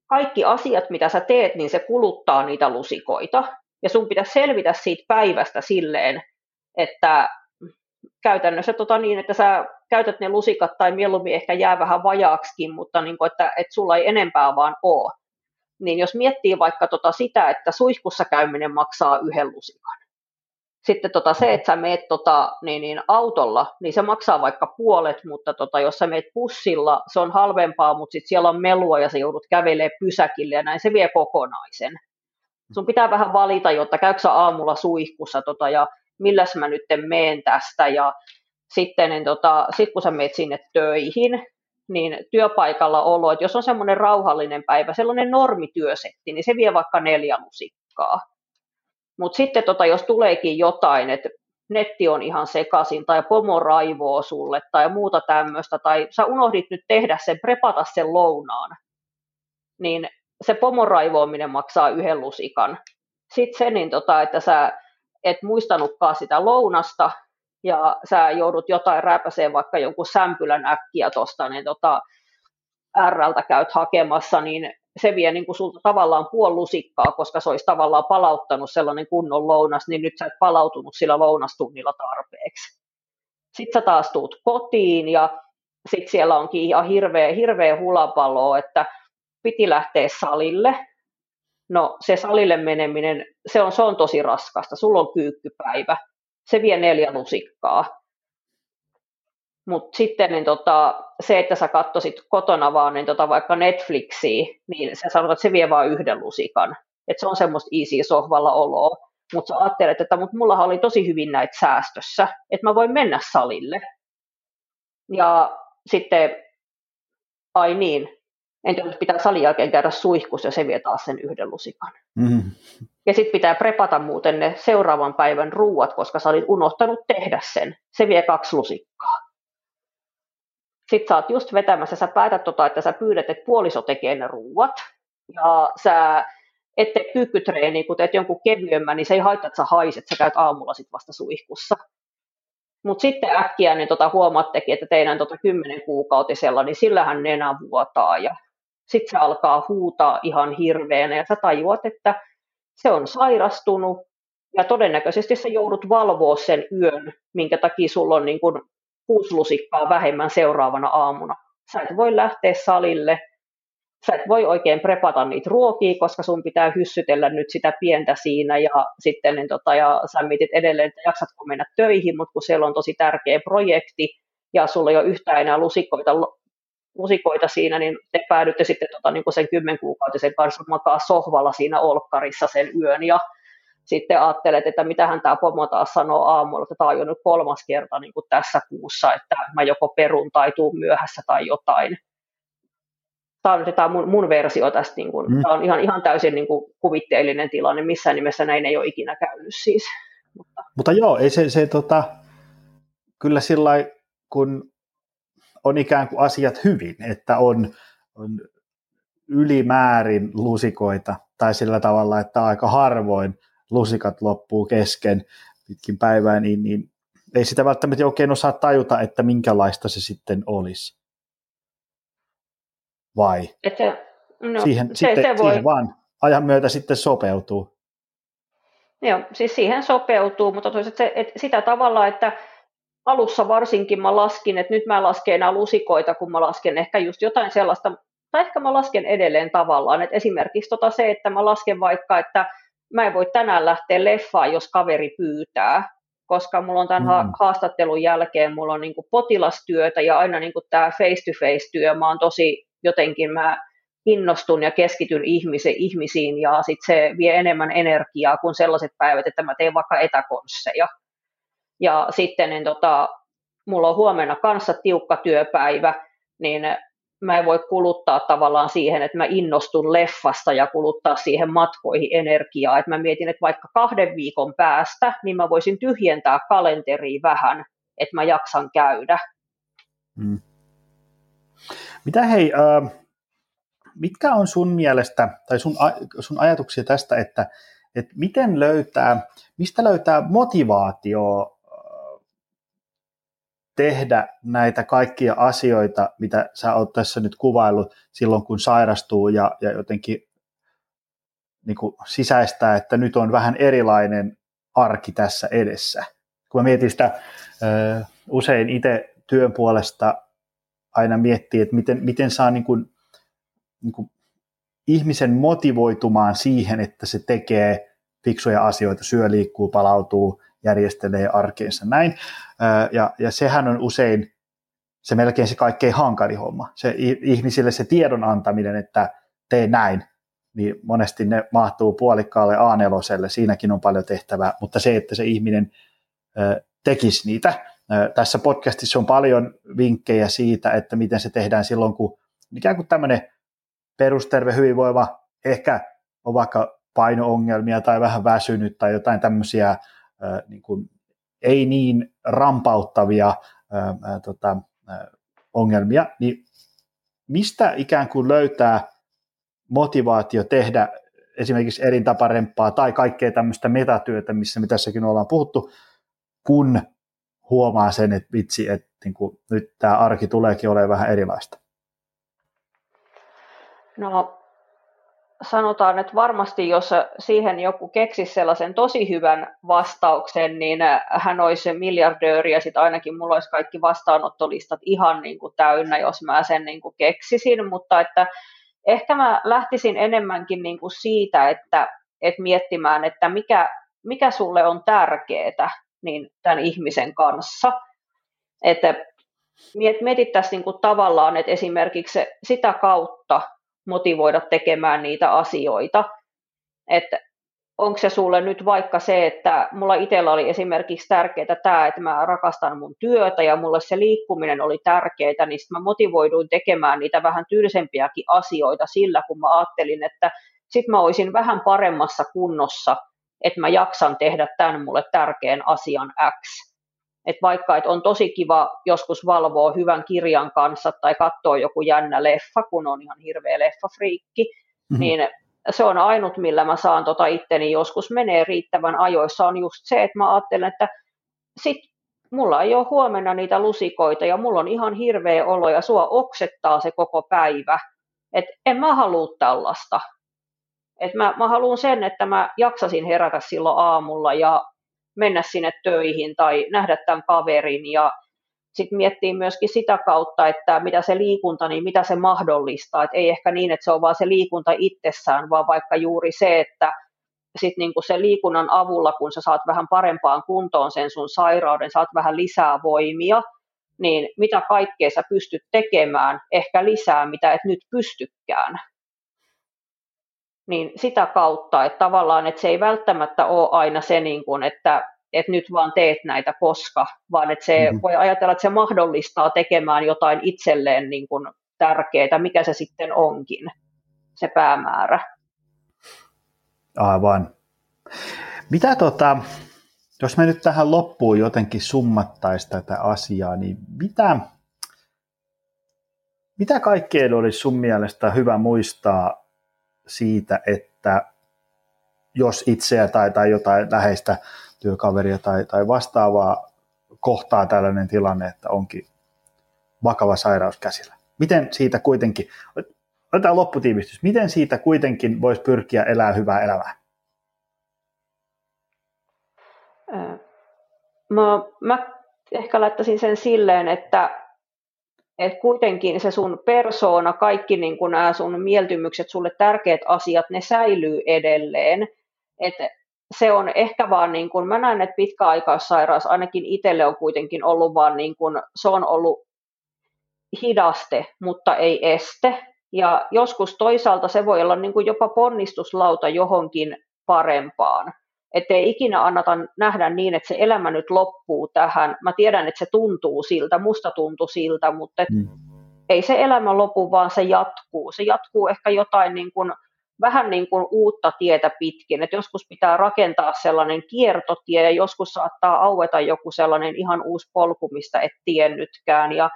kaikki asiat, mitä sä teet, niin se kuluttaa niitä lusikoita. Ja sun pitäisi selvitä siitä päivästä silleen, että käytännössä tota niin, että sä käytät ne lusikat tai mieluummin ehkä jää vähän vajaaksikin, mutta niin kuin, että, että sulla ei enempää vaan ole. Niin jos miettii vaikka tota sitä, että suihkussa käyminen maksaa yhden lusikan, sitten tota se, että sä meet tota, niin, niin autolla, niin se maksaa vaikka puolet, mutta tota, jos sä meet bussilla, se on halvempaa, mutta sitten siellä on melua ja sä joudut kävelemään pysäkille ja näin. Se vie kokonaisen. Sun pitää vähän valita, jotta käykö sä aamulla suihkussa tota, ja milläs mä nyt meen tästä. Ja sitten niin tota, sit kun sä meet sinne töihin, niin työpaikalla olo, että jos on semmoinen rauhallinen päivä, sellainen normityösetti, niin se vie vaikka neljä lusikkaa. Mutta sitten tota, jos tuleekin jotain, että netti on ihan sekaisin tai pomo raivoo sulle tai muuta tämmöistä, tai sä unohdit nyt tehdä sen, prepata sen lounaan, niin se pomon raivoaminen maksaa yhden lusikan. Sitten se, niin tota, että sä et muistanutkaan sitä lounasta, ja sä joudut jotain rääpäseen vaikka jonkun sämpylän äkkiä tuosta, niin tota, RLtä käyt hakemassa, niin se vie niin kuin sulta tavallaan puoli lusikkaa, koska se olisi tavallaan palauttanut sellainen kunnon lounas, niin nyt sä et palautunut sillä lounastunnilla tarpeeksi. Sitten sä taas tuut kotiin ja sitten siellä onkin ihan hirveä, hirveä hulapalo, että piti lähteä salille. No se salille meneminen, se on, se on tosi raskasta. Sulla on kyykkypäivä. Se vie neljä lusikkaa. Mutta sitten niin tota, se, että sä katsoisit kotona vaan niin tota, vaikka Netflixiä, niin sä sanot, että se vie vain yhden lusikan. Että se on semmoista easy sohvalla oloa. Mutta sä ajattelet, että mut mulla oli tosi hyvin näitä säästössä, että mä voin mennä salille. Ja sitten, ai niin, entä jos pitää salin jälkeen käydä suihkus ja se vie taas sen yhden lusikan. Mm-hmm. Ja sitten pitää prepata muuten ne seuraavan päivän ruuat, koska sä olit unohtanut tehdä sen. Se vie kaksi lusikkaa sit sä oot just vetämässä, sä päätät tota, että sä pyydät, että puoliso tekee ne ruuat, ja sä ette kyykkytreeni, kun teet jonkun kevyemmän, niin se ei haittaa, että sä haiset, sä käyt aamulla sit vasta suihkussa. Mutta sitten äkkiä niin tota, huomaattekin, että teidän tota, 10 kuukautisella, niin sillähän nenä vuotaa ja sitten se alkaa huutaa ihan hirveänä ja sä tajuat, että se on sairastunut ja todennäköisesti sä joudut valvoa sen yön, minkä takia sulla on niin kun kuusi lusikkaa vähemmän seuraavana aamuna. Sä et voi lähteä salille, sä et voi oikein prepata niitä ruokia, koska sun pitää hyssytellä nyt sitä pientä siinä ja sitten niin tota, ja sä mietit edelleen, että jaksatko mennä töihin, mutta kun siellä on tosi tärkeä projekti ja sulla ei ole yhtään enää lusikoita, lusikoita siinä, niin te päädytte sitten tota, niin sen kymmenkuukautisen kanssa makaa sohvalla siinä olkkarissa sen yön ja sitten ajattelet, että mitähän tämä pomo taas sanoo aamulla, että tämä on jo nyt kolmas kerta niin kuin tässä kuussa, että mä joko perun tai tuun myöhässä tai jotain. Tämä on, tämä on mun, mun versio tästä, niin kuin, mm. tämä on ihan, ihan täysin niin kuin kuvitteellinen tilanne, missään nimessä näin ei ole ikinä käynyt siis. Mutta, Mutta joo, ei se, se tota, kyllä sillä kun on ikään kuin asiat hyvin, että on, on ylimäärin lusikoita tai sillä tavalla, että aika harvoin lusikat loppuu kesken pitkin päivää, niin, niin ei sitä välttämättä oikein osaa tajuta, että minkälaista se sitten olisi. Vai? Että, no, siihen, se, sitten, se voi... siihen vaan ajan myötä sitten sopeutuu. Joo, siis siihen sopeutuu, mutta toisaalta se, että sitä tavalla, että alussa varsinkin mä laskin, että nyt mä lasken enää lusikoita, kun mä lasken ehkä just jotain sellaista, tai ehkä mä lasken edelleen tavallaan, että esimerkiksi tota se, että mä lasken vaikka, että mä en voi tänään lähteä leffaan, jos kaveri pyytää, koska mulla on tämän mm. haastattelun jälkeen, mulla on niin potilastyötä ja aina niin tämä face-to-face työ, mä oon tosi jotenkin, mä innostun ja keskityn ihmisen, ihmisiin ja sit se vie enemmän energiaa kuin sellaiset päivät, että mä teen vaikka etäkonsseja. Ja sitten niin tota, mulla on huomenna kanssa tiukka työpäivä, niin mä en voi kuluttaa tavallaan siihen, että mä innostun leffasta ja kuluttaa siihen matkoihin energiaa. Että mä mietin, että vaikka kahden viikon päästä, niin mä voisin tyhjentää kalenteriin vähän, että mä jaksan käydä. Hmm. Mitä hei, äh, mitkä on sun mielestä, tai sun, sun ajatuksia tästä, että, että miten löytää, mistä löytää motivaatio tehdä näitä kaikkia asioita, mitä sä oot tässä nyt kuvaillut silloin, kun sairastuu ja, ja jotenkin niin kuin sisäistää, että nyt on vähän erilainen arki tässä edessä. Kun mä mietin sitä usein itse työn puolesta aina miettii, että miten, miten saa niin kuin, niin kuin ihmisen motivoitumaan siihen, että se tekee fiksuja asioita, syö, liikkuu, palautuu, järjestelee arkeensa näin. Ja, ja sehän on usein se melkein se kaikkein hankalin homma. Se ihmisille se tiedon antaminen, että tee näin, niin monesti ne mahtuu puolikkaalle a siinäkin on paljon tehtävää, mutta se, että se ihminen tekisi niitä. Tässä podcastissa on paljon vinkkejä siitä, että miten se tehdään silloin, kun ikään kuin tämmöinen perusterve, hyvinvoiva, ehkä on vaikka paino-ongelmia tai vähän väsynyt tai jotain tämmöisiä niin kuin, ei niin rampauttavia ää, tota, ää, ongelmia, niin mistä ikään kuin löytää motivaatio tehdä esimerkiksi elintaparemppaa tai kaikkea tämmöistä metatyötä, missä me tässäkin ollaan puhuttu, kun huomaa sen, että vitsi, että niin kuin, nyt tämä arki tuleekin olemaan vähän erilaista? No sanotaan, että varmasti jos siihen joku keksisi sellaisen tosi hyvän vastauksen, niin hän olisi miljardööri ja sitten ainakin mulla olisi kaikki vastaanottolistat ihan niin kuin täynnä, jos mä sen niin kuin keksisin, mutta että ehkä mä lähtisin enemmänkin niin kuin siitä, että, että miettimään, että mikä, mikä sulle on tärkeää niin tämän ihmisen kanssa. Että mietittäisiin niin kuin tavallaan, että esimerkiksi sitä kautta motivoida tekemään niitä asioita. Että onko se sulle nyt vaikka se, että mulla itsellä oli esimerkiksi tärkeää tämä, että mä rakastan mun työtä ja mulle se liikkuminen oli tärkeää, niin sitten mä motivoiduin tekemään niitä vähän tylsempiäkin asioita sillä, kun mä ajattelin, että sitten mä olisin vähän paremmassa kunnossa, että mä jaksan tehdä tämän mulle tärkeän asian X. Et vaikka et on tosi kiva joskus valvoa hyvän kirjan kanssa tai katsoa joku jännä leffa, kun on ihan hirveä leffafriikki, mm-hmm. niin se on ainut, millä mä saan tota itteni joskus menee riittävän ajoissa, on just se, että mä ajattelen, että sit mulla ei ole huomenna niitä lusikoita ja mulla on ihan hirveä olo ja sua oksettaa se koko päivä. Että en mä halua tällaista. Et mä, mä haluan sen, että mä jaksasin herätä silloin aamulla ja mennä sinne töihin tai nähdä tämän kaverin ja sitten miettii myöskin sitä kautta, että mitä se liikunta, niin mitä se mahdollistaa. Et ei ehkä niin, että se on vaan se liikunta itsessään, vaan vaikka juuri se, että sit niinku se liikunnan avulla, kun sä saat vähän parempaan kuntoon sen sun sairauden, saat vähän lisää voimia, niin mitä kaikkea sä pystyt tekemään, ehkä lisää, mitä et nyt pystykään niin sitä kautta, että tavallaan että se ei välttämättä ole aina se, niin kuin, että, että nyt vaan teet näitä koska, vaan että se mm-hmm. voi ajatella, että se mahdollistaa tekemään jotain itselleen niin kuin tärkeää, mikä se sitten onkin, se päämäärä. Aivan. Mitä tota, jos me nyt tähän loppuun jotenkin summattaisiin tätä asiaa, niin mitä, mitä kaikkeen olisi sun mielestä hyvä muistaa siitä, että jos itseä tai, tai jotain läheistä työkaveria tai, tai vastaavaa kohtaa tällainen tilanne, että onkin vakava sairaus käsillä. Miten siitä kuitenkin, otetaan lopputiivistys, miten siitä kuitenkin voisi pyrkiä elää hyvää elämää? Mä, mä ehkä laittaisin sen silleen, että, että kuitenkin se sun persoona, kaikki niin kuin nämä sun mieltymykset, sulle tärkeät asiat, ne säilyy edelleen. Että se on ehkä vaan, niin kuin, mä näen, että pitkäaikaissairaus ainakin itselle on kuitenkin ollut vaan, niin kuin, se on ollut hidaste, mutta ei este. Ja joskus toisaalta se voi olla niin kuin jopa ponnistuslauta johonkin parempaan. Että ei ikinä annata nähdä niin, että se elämä nyt loppuu tähän. Mä tiedän, että se tuntuu siltä, musta tuntuu siltä, mutta et mm. ei se elämä lopu, vaan se jatkuu. Se jatkuu ehkä jotain niin kuin, vähän niin kuin uutta tietä pitkin. Et joskus pitää rakentaa sellainen kiertotie ja joskus saattaa aueta joku sellainen ihan uusi polku, mistä et tiennytkään. Ja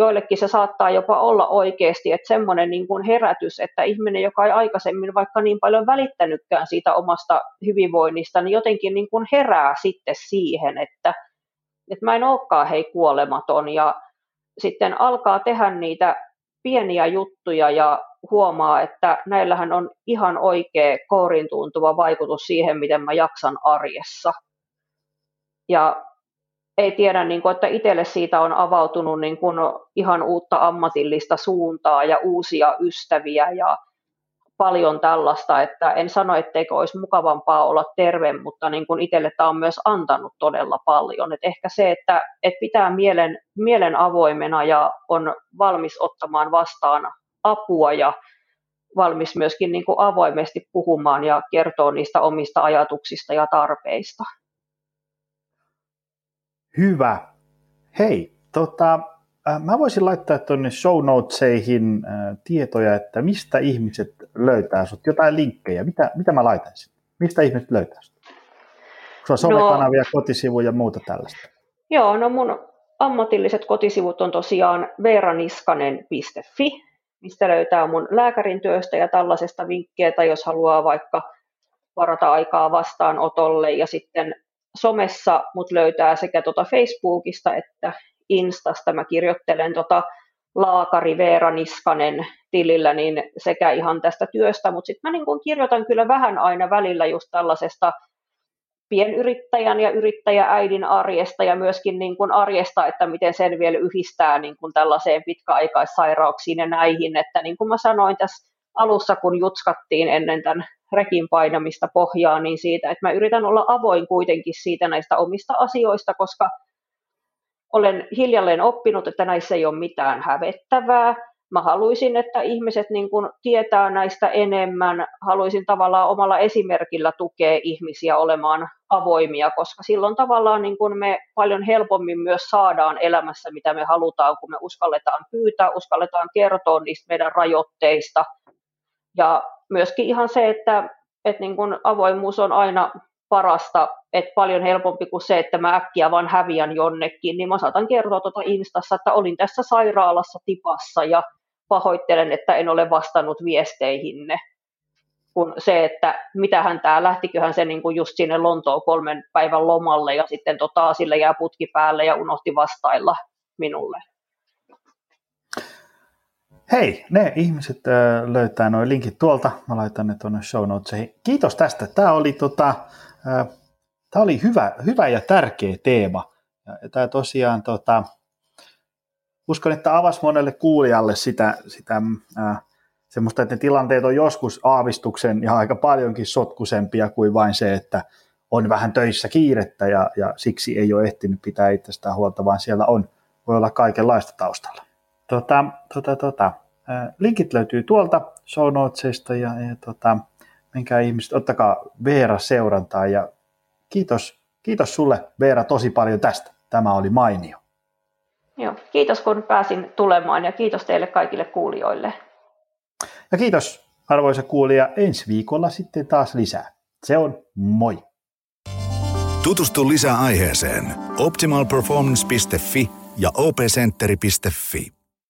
joillekin se saattaa jopa olla oikeasti, että semmoinen niin kuin herätys, että ihminen, joka ei aikaisemmin vaikka niin paljon välittänytkään siitä omasta hyvinvoinnista, niin jotenkin niin kuin herää sitten siihen, että, että mä en olekaan hei kuolematon ja sitten alkaa tehdä niitä pieniä juttuja ja huomaa, että näillähän on ihan oikea kourin tuntuva vaikutus siihen, miten mä jaksan arjessa. Ja ei tiedä, niin kuin, että itselle siitä on avautunut niin kuin ihan uutta ammatillista suuntaa ja uusia ystäviä ja paljon tällaista, että en sano, etteikö olisi mukavampaa olla terve, mutta niin kuin itselle tämä on myös antanut todella paljon. Et ehkä se, että, että pitää mielen, mielen avoimena ja on valmis ottamaan vastaan apua ja valmis myöskin niin kuin avoimesti puhumaan ja kertoa niistä omista ajatuksista ja tarpeista. Hyvä. Hei, tota, äh, mä voisin laittaa tuonne show notesihin äh, tietoja, että mistä ihmiset löytää sut, jotain linkkejä. Mitä, mitä mä laitaisin? Mistä ihmiset löytää sut? Sulla on somekanavia, no, kotisivuja ja muuta tällaista. Joo, no mun ammatilliset kotisivut on tosiaan veeraniskanen.fi, mistä löytää mun lääkärin työstä ja tällaisesta vinkkejä, tai jos haluaa vaikka varata aikaa vastaanotolle ja sitten somessa mut löytää sekä tuota Facebookista että Instasta. Mä kirjoittelen tota Laakari Veera Niskanen tilillä niin sekä ihan tästä työstä, mutta sitten mä niin kun kirjoitan kyllä vähän aina välillä just tällaisesta pienyrittäjän ja yrittäjääidin arjesta ja myöskin niin kuin arjesta, että miten sen vielä yhdistää niin kuin tällaiseen pitkäaikaissairauksiin ja näihin, että niin kuin mä sanoin tässä alussa, kun jutskattiin ennen tämän rekin painamista pohjaa, niin siitä, että mä yritän olla avoin kuitenkin siitä näistä omista asioista, koska olen hiljalleen oppinut, että näissä ei ole mitään hävettävää. Mä haluaisin, että ihmiset niin kun tietää näistä enemmän. Haluaisin tavallaan omalla esimerkillä tukea ihmisiä olemaan avoimia, koska silloin tavallaan niin kun me paljon helpommin myös saadaan elämässä, mitä me halutaan, kun me uskalletaan pyytää, uskalletaan kertoa niistä meidän rajoitteista. Ja myöskin ihan se, että, että niin kuin avoimuus on aina parasta, että paljon helpompi kuin se, että mä äkkiä vaan häviän jonnekin, niin mä saatan kertoa tuota Instassa, että olin tässä sairaalassa tipassa ja pahoittelen, että en ole vastannut viesteihinne. Kun se, että mitähän tämä, lähtiköhän se niin kuin just sinne Lontoon kolmen päivän lomalle ja sitten tota, sille jää putki päälle ja unohti vastailla minulle. Hei, ne ihmiset äh, löytää noin linkit tuolta. Mä laitan ne tuonne show notesihin. Kiitos tästä. Tämä oli, tota, äh, tämä oli hyvä, hyvä ja tärkeä teema. Tämä tosiaan tota, uskon, että avasi monelle kuulijalle sitä, sitä äh, semmoista, että ne tilanteet on joskus aavistuksen ja aika paljonkin sotkusempia kuin vain se, että on vähän töissä kiirettä ja, ja siksi ei ole ehtinyt pitää itsestään huolta, vaan siellä on, voi olla kaikenlaista taustalla. Tota, tota, tota. Linkit löytyy tuolta show notesista ja, ja tota, menkää ihmiset, ottakaa Veera seurantaa ja kiitos, kiitos sulle Veera tosi paljon tästä. Tämä oli mainio. Joo, kiitos kun pääsin tulemaan ja kiitos teille kaikille kuulijoille. Ja kiitos arvoisa kuulija, ensi viikolla sitten taas lisää. Se on moi! Tutustu lisää aiheeseen optimalperformance.fi ja opcenteri.fi.